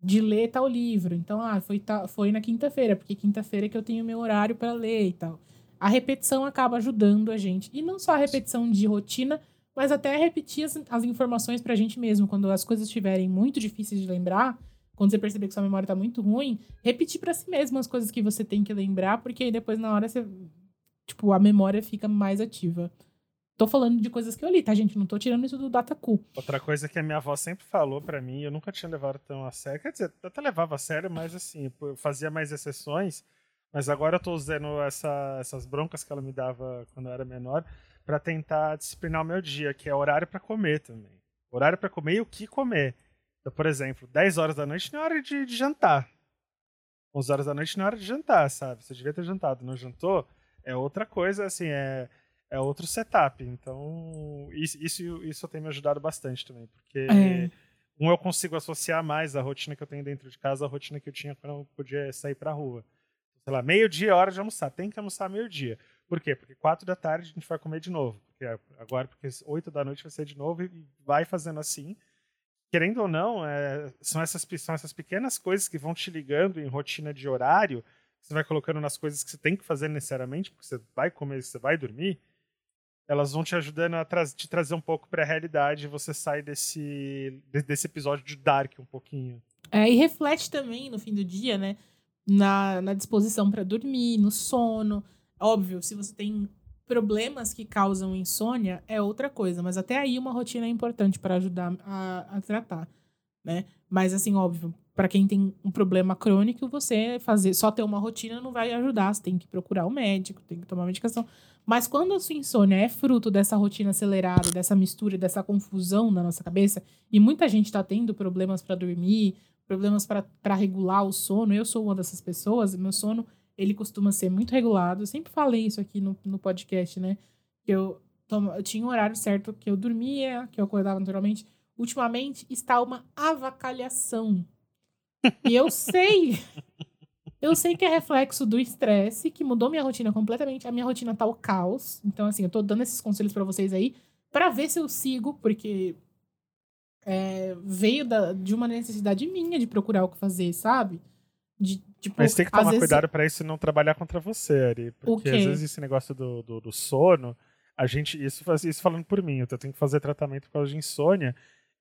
de ler tal livro. Então, ah, foi, ta, foi na quinta-feira, porque quinta-feira é que eu tenho meu horário para ler e tal. A repetição acaba ajudando a gente. E não só a repetição de rotina, mas até repetir as, as informações pra gente mesmo. Quando as coisas estiverem muito difíceis de lembrar, quando você perceber que sua memória tá muito ruim, repetir para si mesmo as coisas que você tem que lembrar, porque aí depois na hora você. Tipo, a memória fica mais ativa. Tô falando de coisas que eu li, tá, gente? Não tô tirando isso do Dataku. Outra coisa que a minha avó sempre falou para mim, eu nunca tinha levado tão a sério. Quer dizer, até levava a sério, mas assim, eu fazia mais exceções. Mas agora eu tô usando essa, essas broncas que ela me dava quando eu era menor para tentar disciplinar o meu dia, que é horário para comer também. Horário para comer e o que comer. Então, por exemplo, 10 horas da noite não é hora de, de jantar. 11 horas da noite não é hora de jantar, sabe? Você devia ter jantado, não jantou? É outra coisa, assim, é é outro setup. Então, isso, isso, tem me ajudado bastante também, porque é. um eu consigo associar mais a rotina que eu tenho dentro de casa à rotina que eu tinha quando eu podia sair pra rua. Sei lá, meio-dia é hora de almoçar. Tem que almoçar meio-dia. Por quê? Porque quatro da tarde a gente vai comer de novo. Porque agora, porque oito da noite vai ser de novo e vai fazendo assim. Querendo ou não, é, são, essas, são essas pequenas coisas que vão te ligando em rotina de horário, você vai colocando nas coisas que você tem que fazer necessariamente, porque você vai comer, você vai dormir, elas vão te ajudando a tra te trazer um pouco para a realidade você sai desse, desse episódio de Dark um pouquinho. É, e reflete também no fim do dia, né? Na, na disposição para dormir, no sono. Óbvio, se você tem problemas que causam insônia, é outra coisa, mas até aí uma rotina é importante para ajudar a, a tratar, né? Mas assim, óbvio, para quem tem um problema crônico, você fazer só ter uma rotina não vai ajudar, você tem que procurar o um médico, tem que tomar medicação. Mas quando a sua insônia é fruto dessa rotina acelerada, dessa mistura, dessa confusão na nossa cabeça, e muita gente está tendo problemas para dormir, problemas para regular o sono, eu sou uma dessas pessoas, meu sono ele costuma ser muito regulado. Eu sempre falei isso aqui no, no podcast, né? Que eu, tomo, eu tinha um horário certo que eu dormia, que eu acordava naturalmente. Ultimamente está uma avacalhação. E eu sei eu sei que é reflexo do estresse, que mudou minha rotina completamente. A minha rotina tá o caos. Então, assim, eu tô dando esses conselhos para vocês aí, para ver se eu sigo, porque é, veio da, de uma necessidade minha de procurar o que fazer, sabe? De, tipo, Mas tem que tomar cuidado vezes... para isso não trabalhar contra você, Ari. Porque às vezes esse negócio do, do, do, sono, a gente. Isso, isso falando por mim, eu tenho que fazer tratamento por causa de insônia.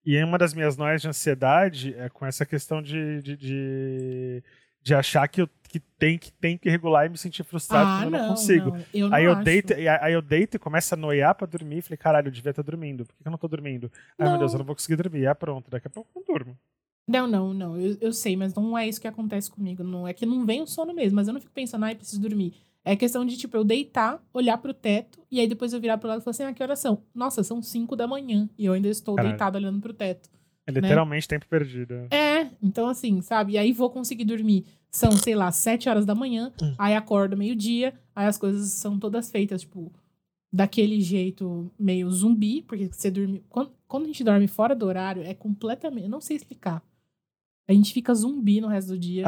E uma das minhas noias de ansiedade é com essa questão de, de, de de achar que eu que tem que tem que regular e me sentir frustrado ah, não, eu não consigo. Não, eu não aí eu deito, aí eu deito e começo a noiar pra dormir e falei, caralho, eu devia estar dormindo. Por que eu não tô dormindo? Ai, meu Deus, eu não vou conseguir dormir. Ah, pronto, daqui a pouco eu não durmo. Não, não, não. Eu, eu sei, mas não é isso que acontece comigo. Não é que não vem o sono mesmo, mas eu não fico pensando, ai, preciso dormir. É questão de, tipo, eu deitar, olhar pro teto, e aí depois eu virar pro lado e falar assim, ah, que horas são? Nossa, são cinco da manhã, e eu ainda estou Caralho. deitado olhando pro teto. É literalmente né? tempo perdido. É, então assim, sabe? E aí vou conseguir dormir. São, sei lá, sete horas da manhã, hum. aí acordo meio-dia, aí as coisas são todas feitas, tipo, daquele jeito meio zumbi, porque você dorme. Quando, quando a gente dorme fora do horário, é completamente. Eu não sei explicar. A gente fica zumbi no resto do dia.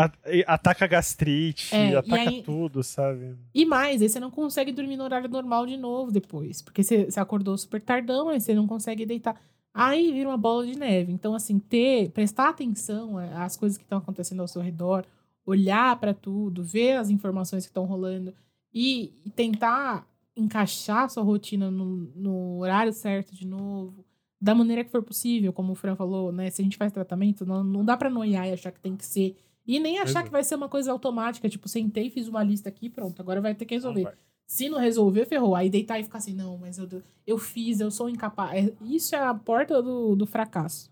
Ataca gastrite, é, ataca aí, tudo, sabe? E mais, aí você não consegue dormir no horário normal de novo depois. Porque você, você acordou super tardão, aí você não consegue deitar. Aí vira uma bola de neve. Então, assim, ter, prestar atenção às coisas que estão acontecendo ao seu redor, olhar para tudo, ver as informações que estão rolando e, e, tentar encaixar a sua rotina no, no, horário certo de novo, da maneira que for possível, como o Fran falou, né? Se a gente faz tratamento, não, não dá para noiar e achar que tem que ser. E nem achar que vai ser uma coisa automática, tipo, sentei, fiz uma lista aqui, pronto, agora vai ter que resolver. Se não resolver, ferrou. Aí deitar e ficar assim, não, mas eu, eu fiz, eu sou incapaz. É, isso é a porta do, do fracasso.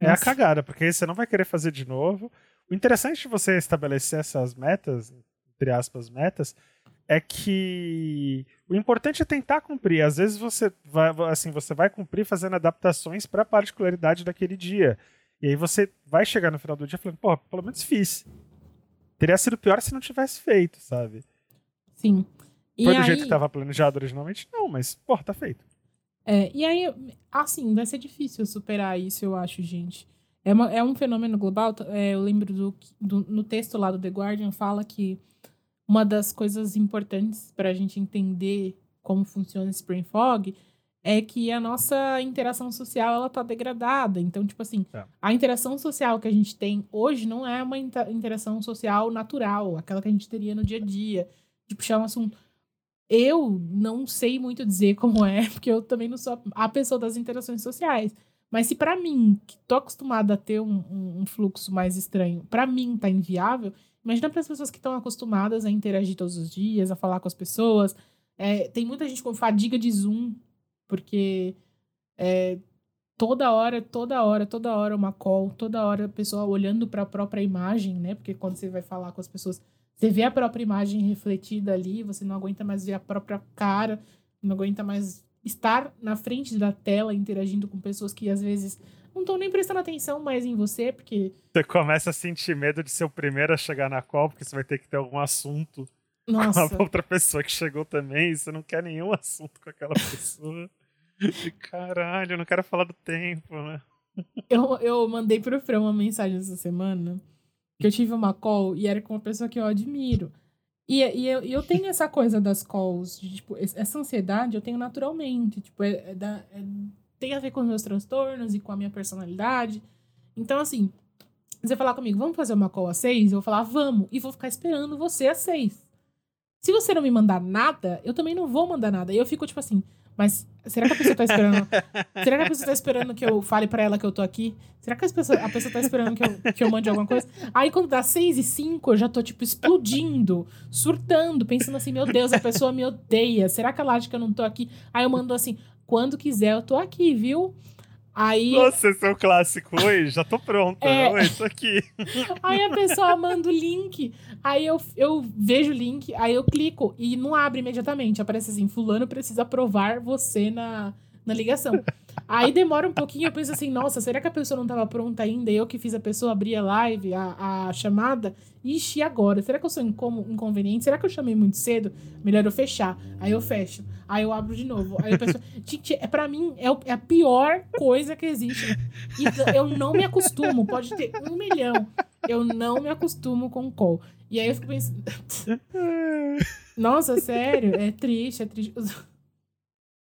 É Nossa. a cagada, porque aí você não vai querer fazer de novo. O interessante de você estabelecer essas metas, entre aspas, metas, é que o importante é tentar cumprir. Às vezes você vai, assim, você vai cumprir fazendo adaptações para a particularidade daquele dia. E aí você vai chegar no final do dia falando, pô, pelo menos fiz. Teria sido pior se não tivesse feito, sabe? Sim. Foi e do aí... jeito que estava planejado originalmente? Não, mas, pô, tá feito. É, e aí, assim, vai ser difícil superar isso, eu acho, gente. É, uma, é um fenômeno global. É, eu lembro do, do, no texto lá do The Guardian, fala que uma das coisas importantes para a gente entender como funciona esse brain fog é que a nossa interação social ela tá degradada. Então, tipo assim, É. a interação social que a gente tem hoje não é uma inter- interação social natural, aquela que a gente teria no dia a dia, de puxar um assunto. Eu não sei muito dizer como é, porque eu também não sou a pessoa das interações sociais. Mas se pra mim, que tô acostumada a ter um, um- um fluxo mais estranho, pra mim tá inviável, imagina para as pessoas que estão acostumadas a interagir todos os dias, a falar com as pessoas. É, tem muita gente com fadiga de Zoom, porque é, toda hora, toda hora, toda hora uma call, toda hora a pessoa olhando para a própria imagem, né? Porque quando você vai falar com as pessoas, você vê a própria imagem refletida ali, você não aguenta mais ver a própria cara, não aguenta mais estar na frente da tela interagindo com pessoas que às vezes não estão nem prestando atenção mais em você, porque Você começa a sentir medo de ser o primeiro a chegar na call, porque você vai ter que ter algum assunto nossa, com a outra pessoa que chegou também, e você não quer nenhum assunto com aquela pessoa. E caralho, eu não quero falar do tempo, né? Eu, eu mandei pro Fran uma mensagem essa semana que eu tive uma call e era com uma pessoa que eu admiro. E, e eu, eu tenho essa coisa das calls, de, tipo, es- essa ansiedade eu tenho naturalmente. Tipo, é, é da- é- tem a ver com os meus transtornos e com a minha personalidade. Então, assim, você falar comigo, vamos fazer uma call às seis? Eu vou falar, vamos. E vou ficar esperando você às seis. Se você não me mandar nada, eu também não vou mandar nada. E eu fico, tipo assim, mas será que a pessoa tá esperando? será que a pessoa tá esperando que eu fale pra ela que eu tô aqui? Será que as pessoas, a pessoa tá esperando que eu, que eu mande alguma coisa? Aí quando dá seis e cinco, eu já tô, tipo, explodindo, surtando, pensando assim, meu Deus, a pessoa me odeia. Será que ela acha que eu não tô aqui? Aí eu mando assim, quando quiser, eu tô aqui, viu? Aí, Nossa, esse é o clássico. Oi, já tô pronta. É. Oi, tô aqui. aí a pessoa manda o link. Aí eu, eu vejo o link, aí eu clico e não abre imediatamente. Aparece assim, fulano precisa aprovar você na, na ligação. Aí demora um pouquinho, eu penso assim, nossa, será que a pessoa não tava pronta ainda? Eu que fiz a pessoa abrir a live, a, a chamada. Ixi, agora? Será que eu sou inconveniente? Será que eu chamei muito cedo? Melhor eu fechar. Aí eu fecho. Aí eu abro de novo. Aí eu penso, gente, é, pra mim é, é a pior coisa que existe. E eu não me acostumo. Pode ter um milhão. Eu não me acostumo com call. E aí eu fico pensando. Nossa, sério? É triste, é triste.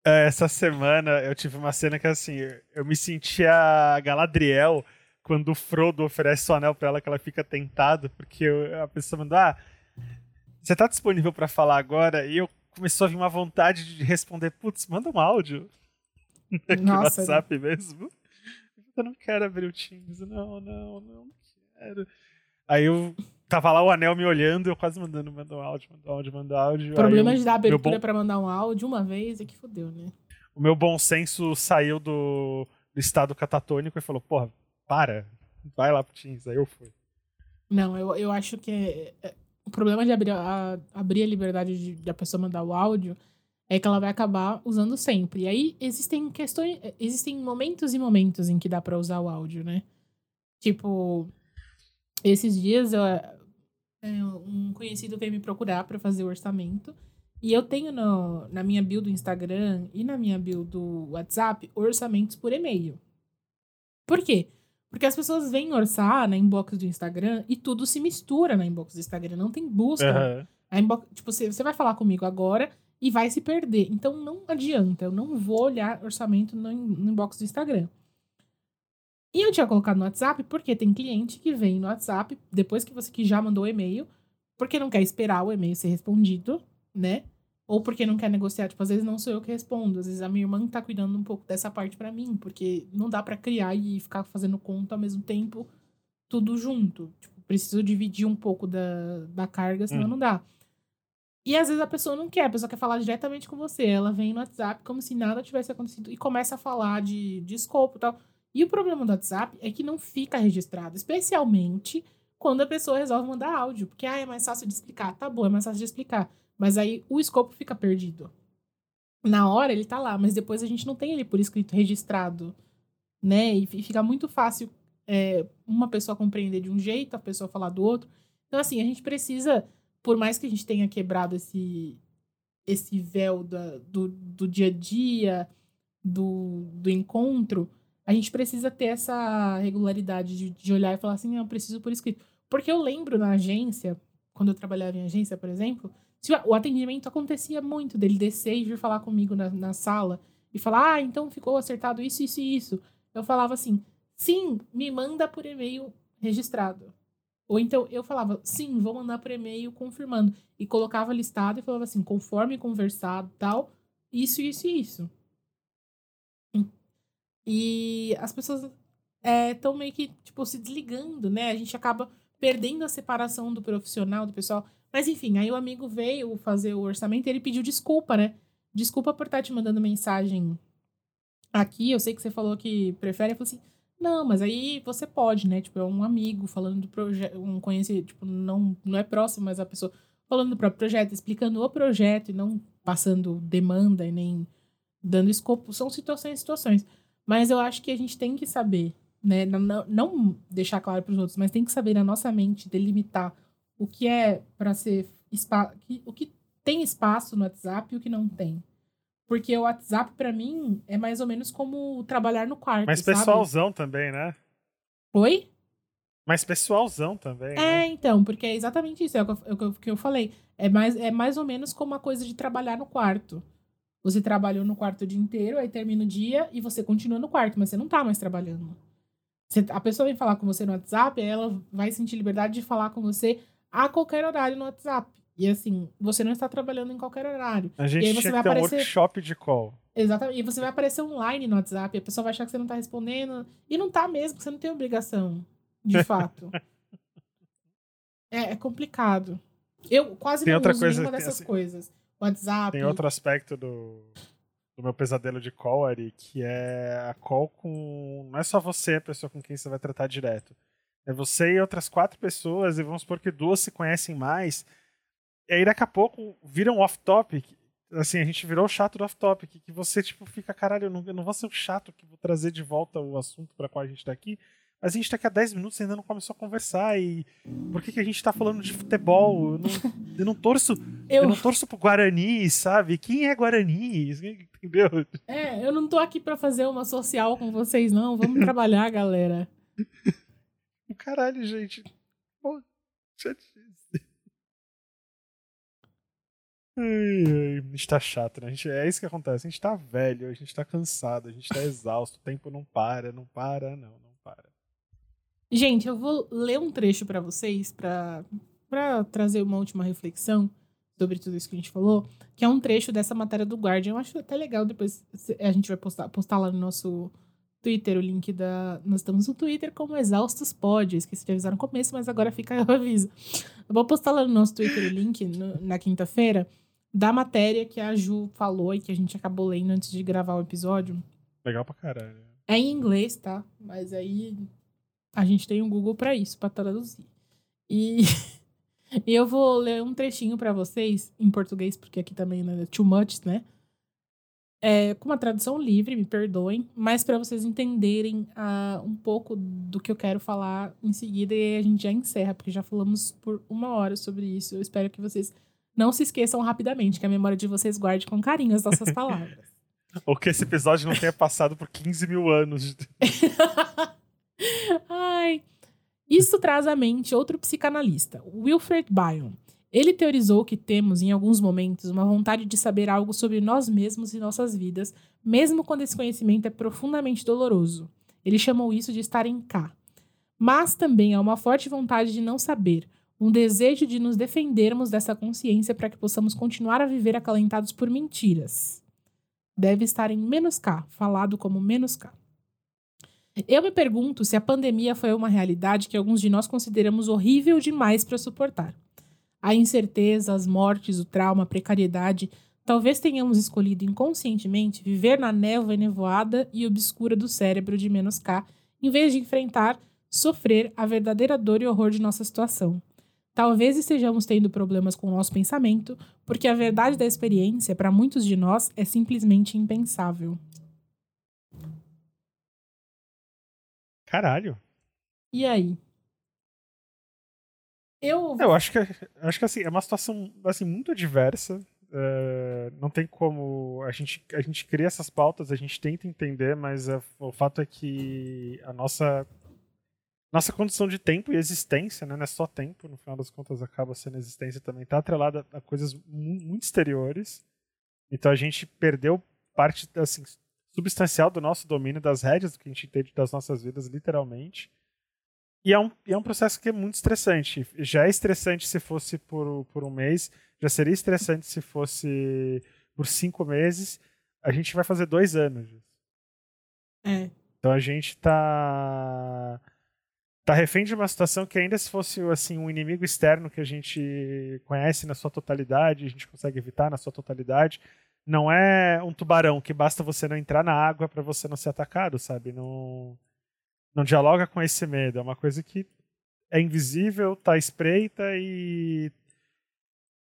É, Essa semana eu tive uma cena que assim, eu me sentia Galadriel quando o Frodo oferece o anel pra ela que ela fica tentada, porque eu- a pessoa mandou, ah, você tá disponível pra falar agora? E eu começou a vir uma vontade de responder, putz, manda um áudio no Nossa, WhatsApp mesmo. Eu não quero abrir o Teams, não, não, não quero. Aí eu tava lá o anel me olhando, eu quase mandando, manda um áudio, manda um áudio, manda um áudio. O Aí problema eu- de dar abertura bom- pra mandar um áudio uma vez é que fodeu, né? o meu bom senso saiu do, do estado catatônico e falou, porra, para, vai lá pro Teams. Aí eu fui. Não, eu, eu acho que é- é- o problema de abrir a, abrir a liberdade de, de a pessoa mandar o áudio é que ela vai acabar usando sempre. E aí existem questões, existem momentos e momentos em que dá pra usar o áudio, né? Tipo, esses dias eu, um conhecido veio me procurar pra fazer o orçamento. E eu tenho no, na minha bio do Instagram e na minha bio do WhatsApp orçamentos por e-mail. Por quê? Porque as pessoas vêm orçar na inbox do Instagram e tudo se mistura na inbox do Instagram. Não tem busca. Aham. A inbox, tipo, você, você vai falar comigo agora e vai se perder. Então não adianta. Eu não vou olhar orçamento no, no inbox do Instagram. E eu tinha colocado no WhatsApp porque tem cliente que vem no WhatsApp depois que você que já mandou o e-mail, porque não quer esperar o e-mail ser respondido, né? Ou porque não quer negociar. Tipo, às vezes não sou eu que respondo. Às vezes a minha irmã tá cuidando um pouco dessa parte pra mim, porque não dá pra criar e ficar fazendo conta ao mesmo tempo, tudo junto. Tipo, preciso dividir um pouco da, da carga, senão Hum. não dá. E às vezes a pessoa não quer, a pessoa quer falar diretamente com você. Ela vem no WhatsApp como se nada tivesse acontecido e começa a falar de, de escopo e tal. E o problema do WhatsApp é que não fica registrado, especialmente quando a pessoa resolve mandar áudio. Porque, ah, é mais fácil de explicar. Tá bom, é mais fácil de explicar. Mas aí o escopo fica perdido. Na hora ele tá lá, mas depois a gente não tem ele por escrito registrado, né? E fi- fica muito fácil é, uma pessoa compreender de um jeito, a pessoa falar do outro. Então, assim, a gente precisa, por mais que a gente tenha quebrado esse, esse véu da, do, do dia a dia, do, do encontro, a gente precisa ter essa regularidade de, de olhar e falar assim, ah, eu preciso por escrito. Porque eu lembro na agência, quando eu trabalhava em agência, por exemplo, o atendimento acontecia muito dele descer e vir falar comigo na, na sala e falar, ah, então ficou acertado isso, isso e isso. Eu falava assim, sim, me manda por e-mail registrado. Ou então eu falava, sim, vou mandar por e-mail confirmando. E colocava listado e falava assim, conforme conversado tal, isso, isso e isso. E as pessoas estão é, meio que, tipo, se desligando, né? A gente acaba perdendo a separação do profissional, do pessoal. Mas enfim, aí o amigo veio fazer o orçamento e ele pediu desculpa, né? Desculpa por estar te mandando mensagem aqui. Eu sei que você falou que prefere. Eu falei assim, não, mas aí você pode, né? Tipo, é um amigo falando do projeto, um conhecido, tipo, não, não é próximo, mas a pessoa falando do próprio projeto, explicando o projeto e não passando demanda e nem dando escopo. São situações situações. Mas eu acho que a gente tem que saber, né? Não, não deixar claro para os outros, mas tem que saber na nossa mente delimitar o que é para ser o que tem espaço no WhatsApp e o que não tem. Porque o WhatsApp, para mim, é mais ou menos como trabalhar no quarto. Mas pessoalzão também, né? Oi? Mas pessoalzão também. É, né? então, porque é exatamente isso. É o que eu, que eu falei. É mais, é mais ou menos como a coisa de trabalhar no quarto. Você trabalhou no quarto o dia inteiro, aí termina o dia e você continua no quarto, mas você não tá mais trabalhando. Você, a pessoa vem falar com você no WhatsApp, ela vai sentir liberdade de falar com você a qualquer horário no WhatsApp. E assim, você não está trabalhando em qualquer horário. A gente e aí você vai aparecer... um workshop de call. Exatamente. E você vai aparecer online no WhatsApp, a pessoa vai achar que você não está respondendo. E não tá mesmo, você não tem obrigação, de fato. é, é, complicado. Eu quase tem não outra uso coisa, nenhuma dessas assim, coisas. WhatsApp. Tem outro aspecto do, do meu pesadelo de call, Ari, que é a call com. Não é só você a pessoa com quem você vai tratar direto. É você e outras quatro pessoas, e vamos supor que duas se conhecem mais. E aí daqui a pouco viram um off-topic. Assim, a gente virou o chato do off-topic. Que você, tipo, fica, caralho, eu não, eu não vou ser o chato que vou trazer de volta o assunto para qual a gente tá aqui. Mas a gente tá aqui há 10 minutos e ainda não começou a conversar. E por que, que a gente tá falando de futebol? Eu não, eu não torço. Eu... eu... não torço pro Guarani, sabe? Quem é Guarani? Entendeu? É, eu não tô aqui para fazer uma social com vocês, não. Vamos trabalhar, galera. Caralho, gente. Pô, Ai, a gente tá chato, né? Gente, é isso que acontece. A gente tá velho, a gente tá cansado, a gente tá exausto. O tempo não para, não para, não. Gente, eu vou ler um trecho para vocês para trazer uma última reflexão sobre tudo isso que a gente falou, que é um trecho dessa matéria do Guardian. Eu acho até legal, depois a gente vai postar, postar lá no nosso Twitter, o link da. Nós estamos no Twitter como Exaustos Pod. Esqueci de avisar no começo, mas agora fica o aviso. Eu vou postar lá no nosso Twitter o link no, na quinta-feira da matéria que a Ju falou e que a gente acabou lendo antes de gravar o episódio. Legal pra caralho. É em inglês, tá? Mas aí a gente tem o um Google para isso, para traduzir. E, eu vou ler um trechinho para vocês em português, porque aqui também não é too much, né? É, com uma tradução livre, me perdoem, mas para vocês entenderem uh, um pouco do que eu quero falar em seguida e a gente já encerra, porque já falamos por uma hora sobre isso. Eu espero que vocês não se esqueçam rapidamente, que a memória de vocês guarde com carinho as nossas palavras. Ou que esse episódio não tenha passado por 15 mil anos. Ai. Isso traz à mente outro psicanalista, Wilfred Bion. Ele teorizou que temos, em alguns momentos, uma vontade de saber algo sobre nós mesmos e nossas vidas, mesmo quando esse conhecimento é profundamente doloroso. Ele chamou isso de estar em cá. Mas também há uma forte vontade de não saber, um desejo de nos defendermos dessa consciência para que possamos continuar a viver acalentados por mentiras. Deve estar em menos K, falado como menos K. Eu me pergunto se a pandemia foi uma realidade que alguns de nós consideramos horrível demais para suportar. A incerteza, as mortes, o trauma, a precariedade, talvez tenhamos escolhido inconscientemente viver na névoa enevoada e obscura do cérebro de menos K, em vez de enfrentar, sofrer a verdadeira dor e horror de nossa situação. Talvez estejamos tendo problemas com o nosso pensamento, porque a verdade da experiência, para muitos de nós, é simplesmente impensável. Caralho. E aí? Eu, eu acho que acho que assim, é uma situação assim muito diversa. Uh, não tem como a gente a gente cria essas pautas, a gente tenta entender, mas uh, o fato é que a nossa nossa condição de tempo e existência, né, não é só tempo, no final das contas acaba sendo existência também, está atrelada a coisas muito exteriores. Então a gente perdeu parte assim, substancial do nosso domínio das rédeas, do que a gente entende das nossas vidas, literalmente. E é um, é um processo que é muito estressante. Já é estressante se fosse por, por um mês, já seria estressante se fosse por cinco meses. A gente vai fazer dois anos. É. Então a gente tá tá refém de uma situação que ainda se fosse assim um inimigo externo que a gente conhece na sua totalidade, a gente consegue evitar na sua totalidade, não é um tubarão que basta você não entrar na água para você não ser atacado, sabe? Não não dialoga com esse medo, é uma coisa que é invisível, tá espreita e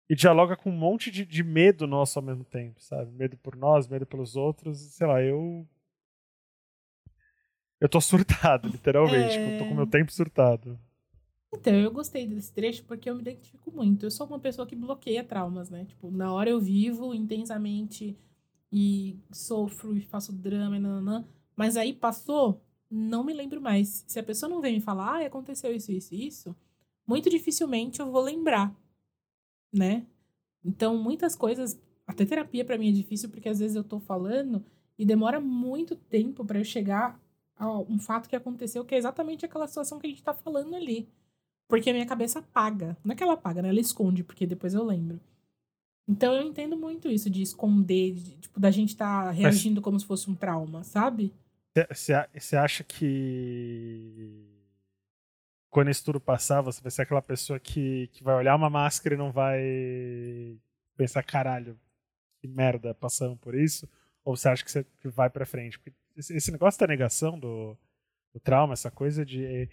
e dialoga com um monte de, de medo nosso ao mesmo tempo, sabe? Medo por nós, medo pelos outros, sei lá, eu eu tô surtado, literalmente. É... tô com meu tempo surtado. Então, eu gostei desse trecho porque eu me identifico muito. Eu sou uma pessoa que bloqueia traumas, né? Tipo, na hora eu vivo intensamente e sofro e faço drama e nananã. Mas aí passou, não me lembro mais. Se a pessoa não vem me falar, ah, aconteceu isso, isso isso, muito dificilmente eu vou lembrar, né? Então, muitas coisas, até terapia para mim é difícil porque às vezes eu tô falando e demora muito tempo para eu chegar um fato que aconteceu que é exatamente aquela situação que a gente tá falando ali. Porque a minha cabeça apaga. Não é que ela apaga, né? Ela esconde, porque depois eu lembro. Então eu entendo muito isso de esconder, de, tipo, da gente estar tá reagindo Mas... como se fosse um trauma, sabe? Você acha que quando isso tudo passar, você vai ser aquela pessoa que, que vai olhar uma máscara e não vai pensar, caralho, que merda, passando por isso? Ou você acha que você vai pra frente? Porque esse negócio da negação do, do trauma, essa coisa de.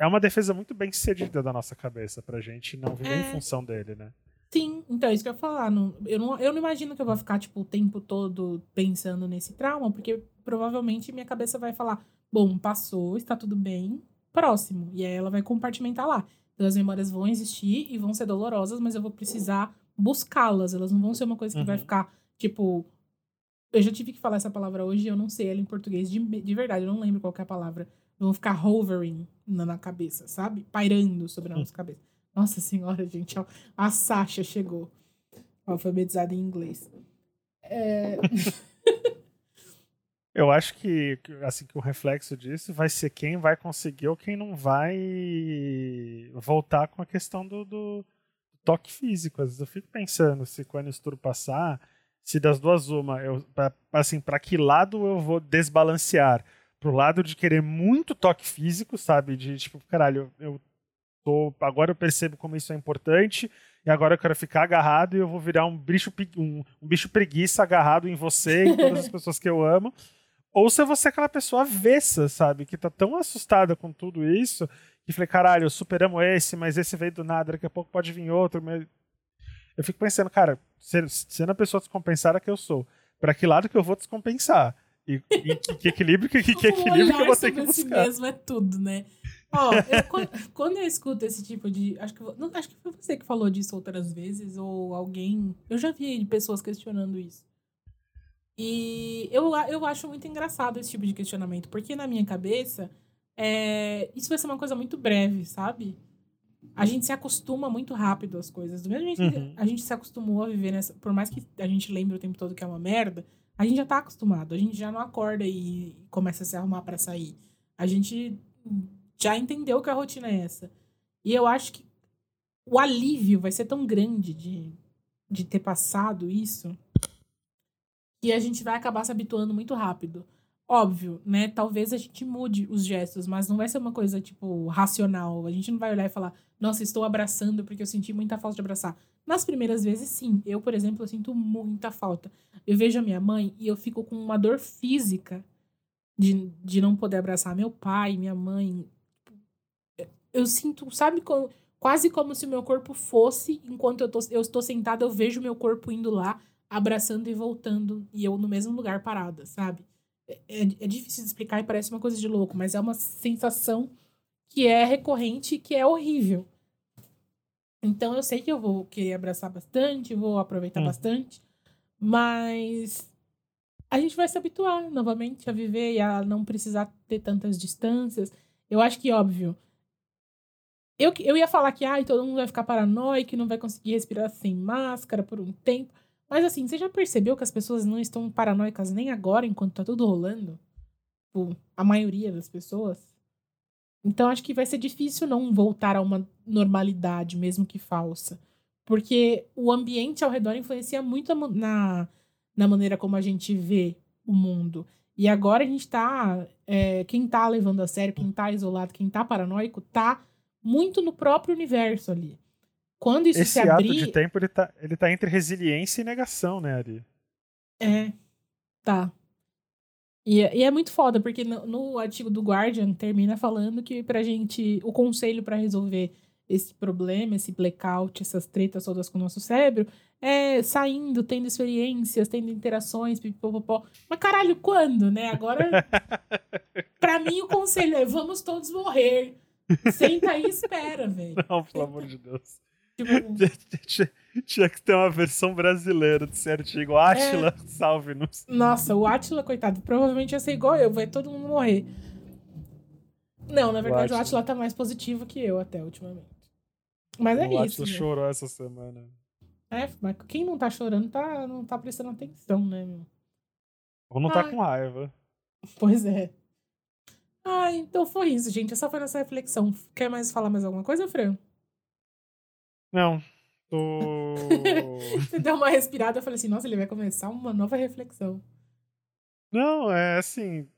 É uma defesa muito bem sucedida da nossa cabeça pra gente não viver é... em função dele, né? Sim, então é isso que eu ia falar. Não, eu, não, eu não imagino que eu vou ficar, tipo, o tempo todo pensando nesse trauma, porque provavelmente minha cabeça vai falar: bom, passou, está tudo bem, próximo. E aí ela vai compartimentar lá. Então as memórias vão existir e vão ser dolorosas, mas eu vou precisar buscá-las. Elas não vão ser uma coisa que uhum. vai ficar, tipo, eu já tive que falar essa palavra hoje eu não sei ela em português de, de verdade, eu não lembro qual é a palavra. Vão ficar hovering na, cabeça, sabe? Pairando sobre a nossa cabeça. Nossa senhora, gente, a Sasha chegou. Alfabetizada em inglês. É... eu acho que assim que o reflexo disso vai ser quem vai conseguir ou quem não vai voltar com a questão do, do toque físico. Às vezes eu fico pensando se quando isso tudo passar se das duas uma, eu, pra, assim, para que lado eu vou desbalancear? Pro lado de querer muito toque físico, sabe? De tipo, caralho, eu tô, agora eu percebo como isso é importante e agora eu quero ficar agarrado e eu vou virar um bicho, um, um bicho preguiça agarrado em você e em todas as pessoas que eu amo. Ou se você é aquela pessoa avessa, sabe? Que tá tão assustada com tudo isso que falei, caralho, superamos esse, mas esse veio do nada, daqui a pouco pode vir outro. Mas eu fico pensando, cara, sendo a pessoa descompensada que eu sou, para que lado que eu vou descompensar? E, e que, que, equilíbrio, que, que, equilíbrio que eu vou ter que buscar? Si mesmo é tudo, né? Ó, eu, quando, eu escuto esse tipo de. Acho que, não, acho que foi você que falou disso outras vezes, ou alguém. Eu já vi pessoas questionando isso. E eu, eu acho muito engraçado esse tipo de questionamento, porque na minha cabeça, é, isso vai ser uma coisa muito breve, sabe? a gente se acostuma muito rápido às coisas. Do mesmo jeito uhum. que a gente se acostumou a viver nessa. Por mais que a gente lembre o tempo todo que é uma merda, a gente já tá acostumado. A gente já não acorda e começa a se arrumar para sair. A gente já entendeu que a rotina é essa. E eu acho que o alívio vai ser tão grande de, de ter passado isso que a gente vai acabar se habituando muito rápido. Óbvio, né? Talvez a gente mude os gestos, mas não vai ser uma coisa, tipo, racional. A gente não vai olhar e falar, nossa, estou abraçando porque eu senti muita falta de abraçar. Nas primeiras vezes, sim. Eu, por exemplo, eu sinto muita falta. Eu vejo a minha mãe e eu fico com uma dor física de, de não poder abraçar meu pai, minha mãe. Eu sinto, sabe, quase como se o meu corpo fosse, enquanto eu, tô, eu estou sentada, eu vejo meu corpo indo lá, abraçando e voltando, e eu no mesmo lugar parada, sabe? é, é difícil de explicar e parece uma coisa de louco, mas é uma sensação que é recorrente e que é horrível. Então eu sei que eu vou querer abraçar bastante, vou aproveitar hum. bastante, mas a gente vai se habituar novamente a viver e a não precisar ter tantas distâncias. Eu acho que, óbvio, eu, eu ia falar que ai, todo mundo vai ficar paranoico, não vai conseguir respirar sem máscara por um tempo. Mas assim, você já percebeu que as pessoas não estão paranoicas nem agora, enquanto tá tudo rolando? Tipo, a maioria das pessoas? Então acho que vai ser difícil não voltar a uma normalidade, mesmo que falsa. Porque o ambiente ao redor influencia muito na, na maneira como a gente vê o mundo. E agora a gente tá. É, quem tá levando a sério, quem tá isolado, quem tá paranoico, tá muito no próprio universo ali. Quando isso Esse se abrir. Esse ato de tempo, ele tá, ele tá entre resiliência e negação, né, Ari? É. Tá. E, e é muito foda, porque no, no, artigo do Guardian termina falando que pra gente. O conselho para resolver esse problema, esse blackout, essas tretas todas com o nosso cérebro, é saindo, tendo experiências, tendo interações, pipopopó. Mas caralho, quando, né? Agora, pra mim o conselho é vamos todos morrer. Senta aí e espera, velho. Não, pelo amor de Deus. Tipo... Tinha que ter uma versão brasileira de ser artigo. Átila, é... salve-nos. Nossa, o Átila, coitado, provavelmente ia ser igual eu, vai todo mundo morrer. Não, na verdade, o Átila tá mais positivo que eu até ultimamente. Mas é o isso. O chorou essa semana. É, mas quem não tá chorando tá, não tá prestando atenção, né, meu? Ou não tá com raiva. Pois é. Ah, então foi isso, gente. Essa foi nossa reflexão. Quer mais falar mais alguma coisa, Fran? Não. Tô... Você deu uma respirada, eu falei assim, nossa, ele vai começar uma nova reflexão. Não, é assim.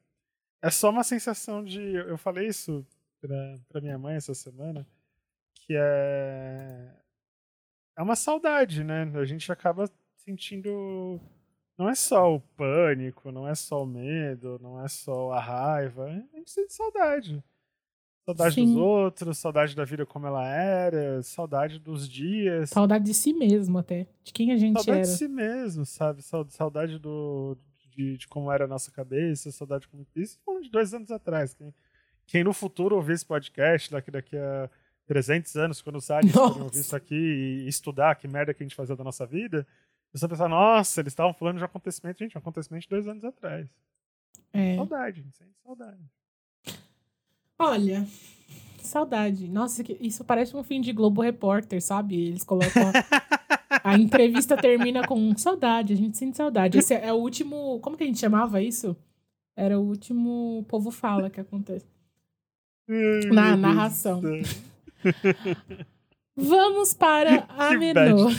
É só uma sensação de. Eu falei isso pra, pra minha mãe essa semana, que é. É uma saudade, né? A gente acaba sentindo. Não é só o pânico, não é só o medo, não é só a raiva. A gente sente saudade. Saudade Sim. dos outros, saudade da vida como ela era, saudade dos dias. Saudade de si mesmo, até. De quem a gente saudade era. Saudade de si mesmo, sabe? Saudade do, de, de, como era a nossa cabeça, saudade como. Isso de dois anos atrás. Quem, quem no futuro ouvir esse podcast, daqui, daqui a 300 anos, quando os aliens forem ouvir isso aqui e estudar que merda que a gente fazia da nossa vida, você vai pensar, nossa, eles estavam falando de um acontecimento, gente, um acontecimento de dois anos atrás. É. Saudade, sente saudade. Olha, saudade. Nossa, isso parece um fim de Globo Repórter, sabe? Eles colocam. A, a entrevista termina com saudade, a gente sente saudade. Esse é o último. Como que a gente chamava isso? Era o último Povo Fala que acontece. Na narração. Vamos para a menor.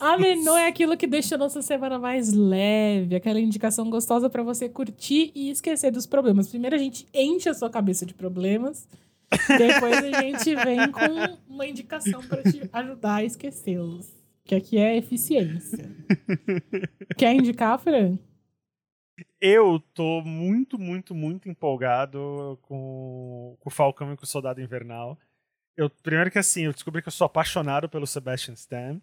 a menor é aquilo que deixa a nossa semana mais leve, aquela indicação gostosa para você curtir e esquecer dos problemas. Primeiro a gente enche a sua cabeça de problemas, depois a gente vem com uma indicação para te ajudar a esquecê-los. Que aqui é eficiência. Quer indicar, Fran? Eu tô muito, muito, muito empolgado com, com o Falcão e com o Soldado Invernal. Eu, primeiro que assim, eu descobri que eu sou apaixonado pelo Sebastian Stan.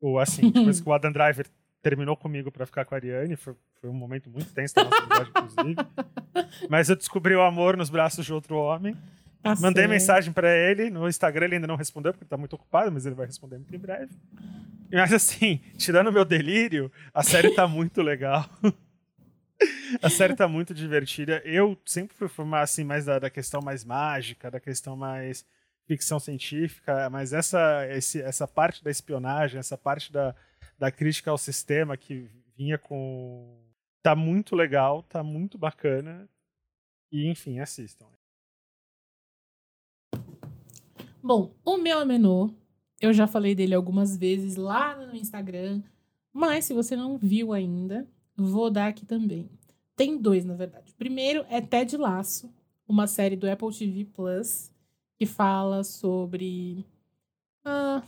Ou assim, depois que o Adam Driver terminou comigo para ficar com a Ariane, foi, foi um momento muito tenso da nossa amizade, inclusive. Mas eu descobri o amor nos braços de outro homem. Tá Mandei mensagem para ele no Instagram, ele ainda não respondeu porque ele tá muito ocupado, mas ele vai responder muito em breve. Mas assim, tirando o meu delírio, a série tá muito legal. a série tá muito divertida. Eu sempre fui formar assim mais da, da questão mais mágica, da questão mais ficção científica, mas essa, esse, essa parte da espionagem, essa parte da, da crítica ao sistema que vinha com. Tá muito legal, tá muito bacana. E, enfim, assistam. Bom, o meu Amenô, eu já falei dele algumas vezes lá no Instagram, mas se você não viu ainda, vou dar aqui também. Tem dois, na verdade. O primeiro é Ted Laço, uma série do Apple TV Plus, que fala sobre. Ah...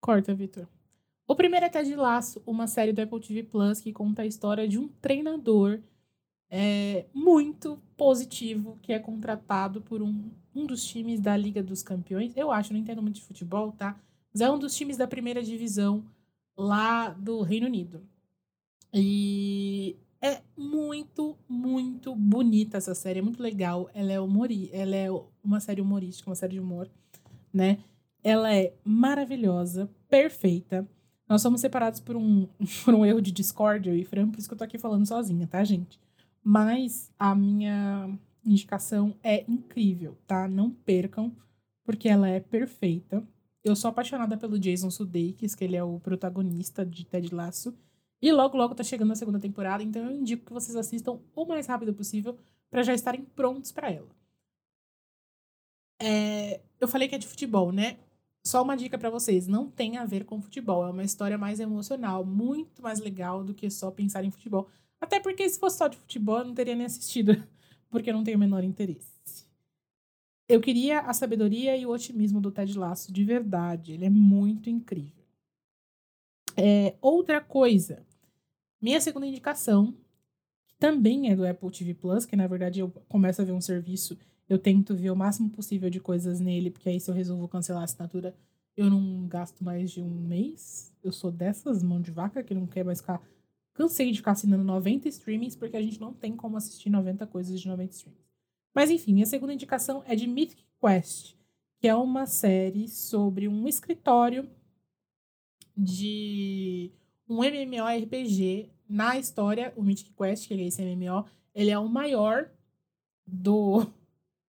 Corta, Vitor. O primeiro é Ted Laço, uma série do Apple TV Plus que conta a história de um treinador é, muito positivo que é contratado por um, um dos times da Liga dos Campeões. Eu acho, não entendo muito de futebol, tá? Mas é um dos times da primeira divisão lá do Reino Unido. E é muito, muito bonita essa série, é muito legal. Ela é humori ela é uma série humorística, uma série de humor, né? Ela é maravilhosa, perfeita. Nós somos separados por um, por um erro de discórdia, e Fran, por isso que eu tô aqui falando sozinha, tá, gente? Mas a minha indicação é incrível, tá? Não percam, porque ela é perfeita. Eu sou apaixonada pelo Jason Sudeikis, que ele é o protagonista de Ted Lasso. E logo, logo tá chegando a segunda temporada, então eu indico que vocês assistam o mais rápido possível para já estarem prontos para ela. É, eu falei que é de futebol, né? Só uma dica para vocês, não tem a ver com futebol, é uma história mais emocional, muito mais legal do que só pensar em futebol. Até porque se fosse só de futebol, eu não teria nem assistido, porque eu não tenho o menor interesse. Eu queria a sabedoria e o otimismo do Ted Lasso de verdade, ele é muito incrível. É, outra coisa, minha segunda indicação, que também é do Apple TV Plus, que na verdade eu começo a ver um serviço eu tento ver o máximo possível de coisas nele, porque aí se eu resolvo cancelar a assinatura, eu não gasto mais de um mês. Eu sou dessas mão de vaca que não quer mais ficar. Cansei de ficar assinando 90 streamings, porque a gente não tem como assistir 90 coisas de 90 streamings. Mas enfim, minha segunda indicação é de Mythic Quest, que é uma série sobre um escritório de um MMORPG. Na história, o Mythic Quest, que é esse MMO, ele é o maior do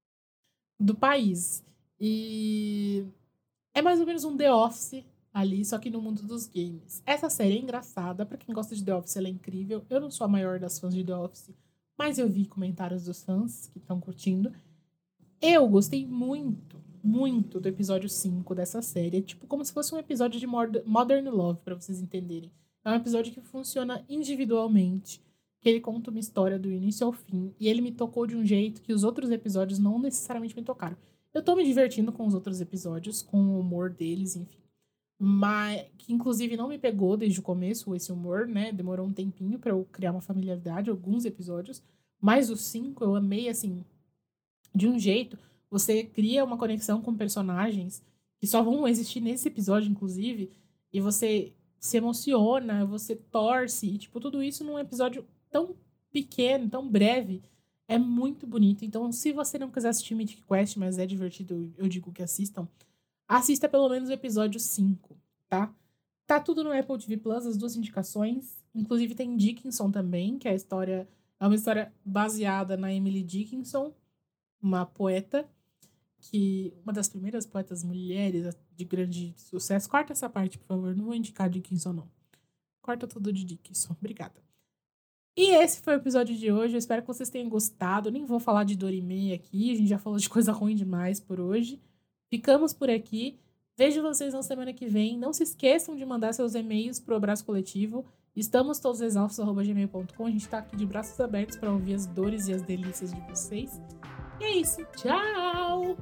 do país. E é mais ou menos um The Office ali, só que no mundo dos games. Essa série é engraçada, para quem gosta de The Office, ela é incrível. Eu não sou a maior das fãs de The Office, mas eu vi comentários dos fãs que estão curtindo. Eu gostei muito, muito do episódio 5 dessa série. É tipo como se fosse um episódio de Modern Love, para vocês entenderem. É um episódio que funciona individualmente que ele conta uma história do início ao fim e ele me tocou de um jeito que os outros episódios não necessariamente me tocaram. Eu tô me divertindo com os outros episódios, com o humor deles, enfim. Mas que inclusive não me pegou desde o começo esse humor, né? Demorou um tempinho para eu criar uma familiaridade, alguns episódios. Mas os cinco eu amei assim, de um jeito. Você cria uma conexão com personagens que só vão existir nesse episódio, inclusive, e você se emociona, você torce, e tipo, tudo isso num episódio tão pequeno, tão breve. É muito bonito. Então, se você não quiser assistir Mythic Quest, mas é divertido, eu digo que assistam. Assista pelo menos o episódio 5, tá? Tá tudo no Apple TV Plus, as duas indicações. Inclusive tem Dickinson também, que é a história. É uma história baseada na Emily Dickinson, uma poeta, que. Uma das primeiras poetas mulheres de grande sucesso. Corta essa parte, por favor. Não vou indicar Dickinson, não. Corta tudo de Dickinson. Obrigada. E esse foi o episódio de hoje. Eu espero que vocês tenham gostado. Nem vou falar de Dorime aqui. A gente já falou de coisa ruim demais por hoje. Ficamos por aqui. Vejo vocês na semana que vem. Não se esqueçam de mandar seus e-mails para o Abraço Coletivo. Estamos todos exaustos.gmail.com. A gente está aqui de braços abertos para ouvir as dores e as delícias de vocês. E é isso. Tchau!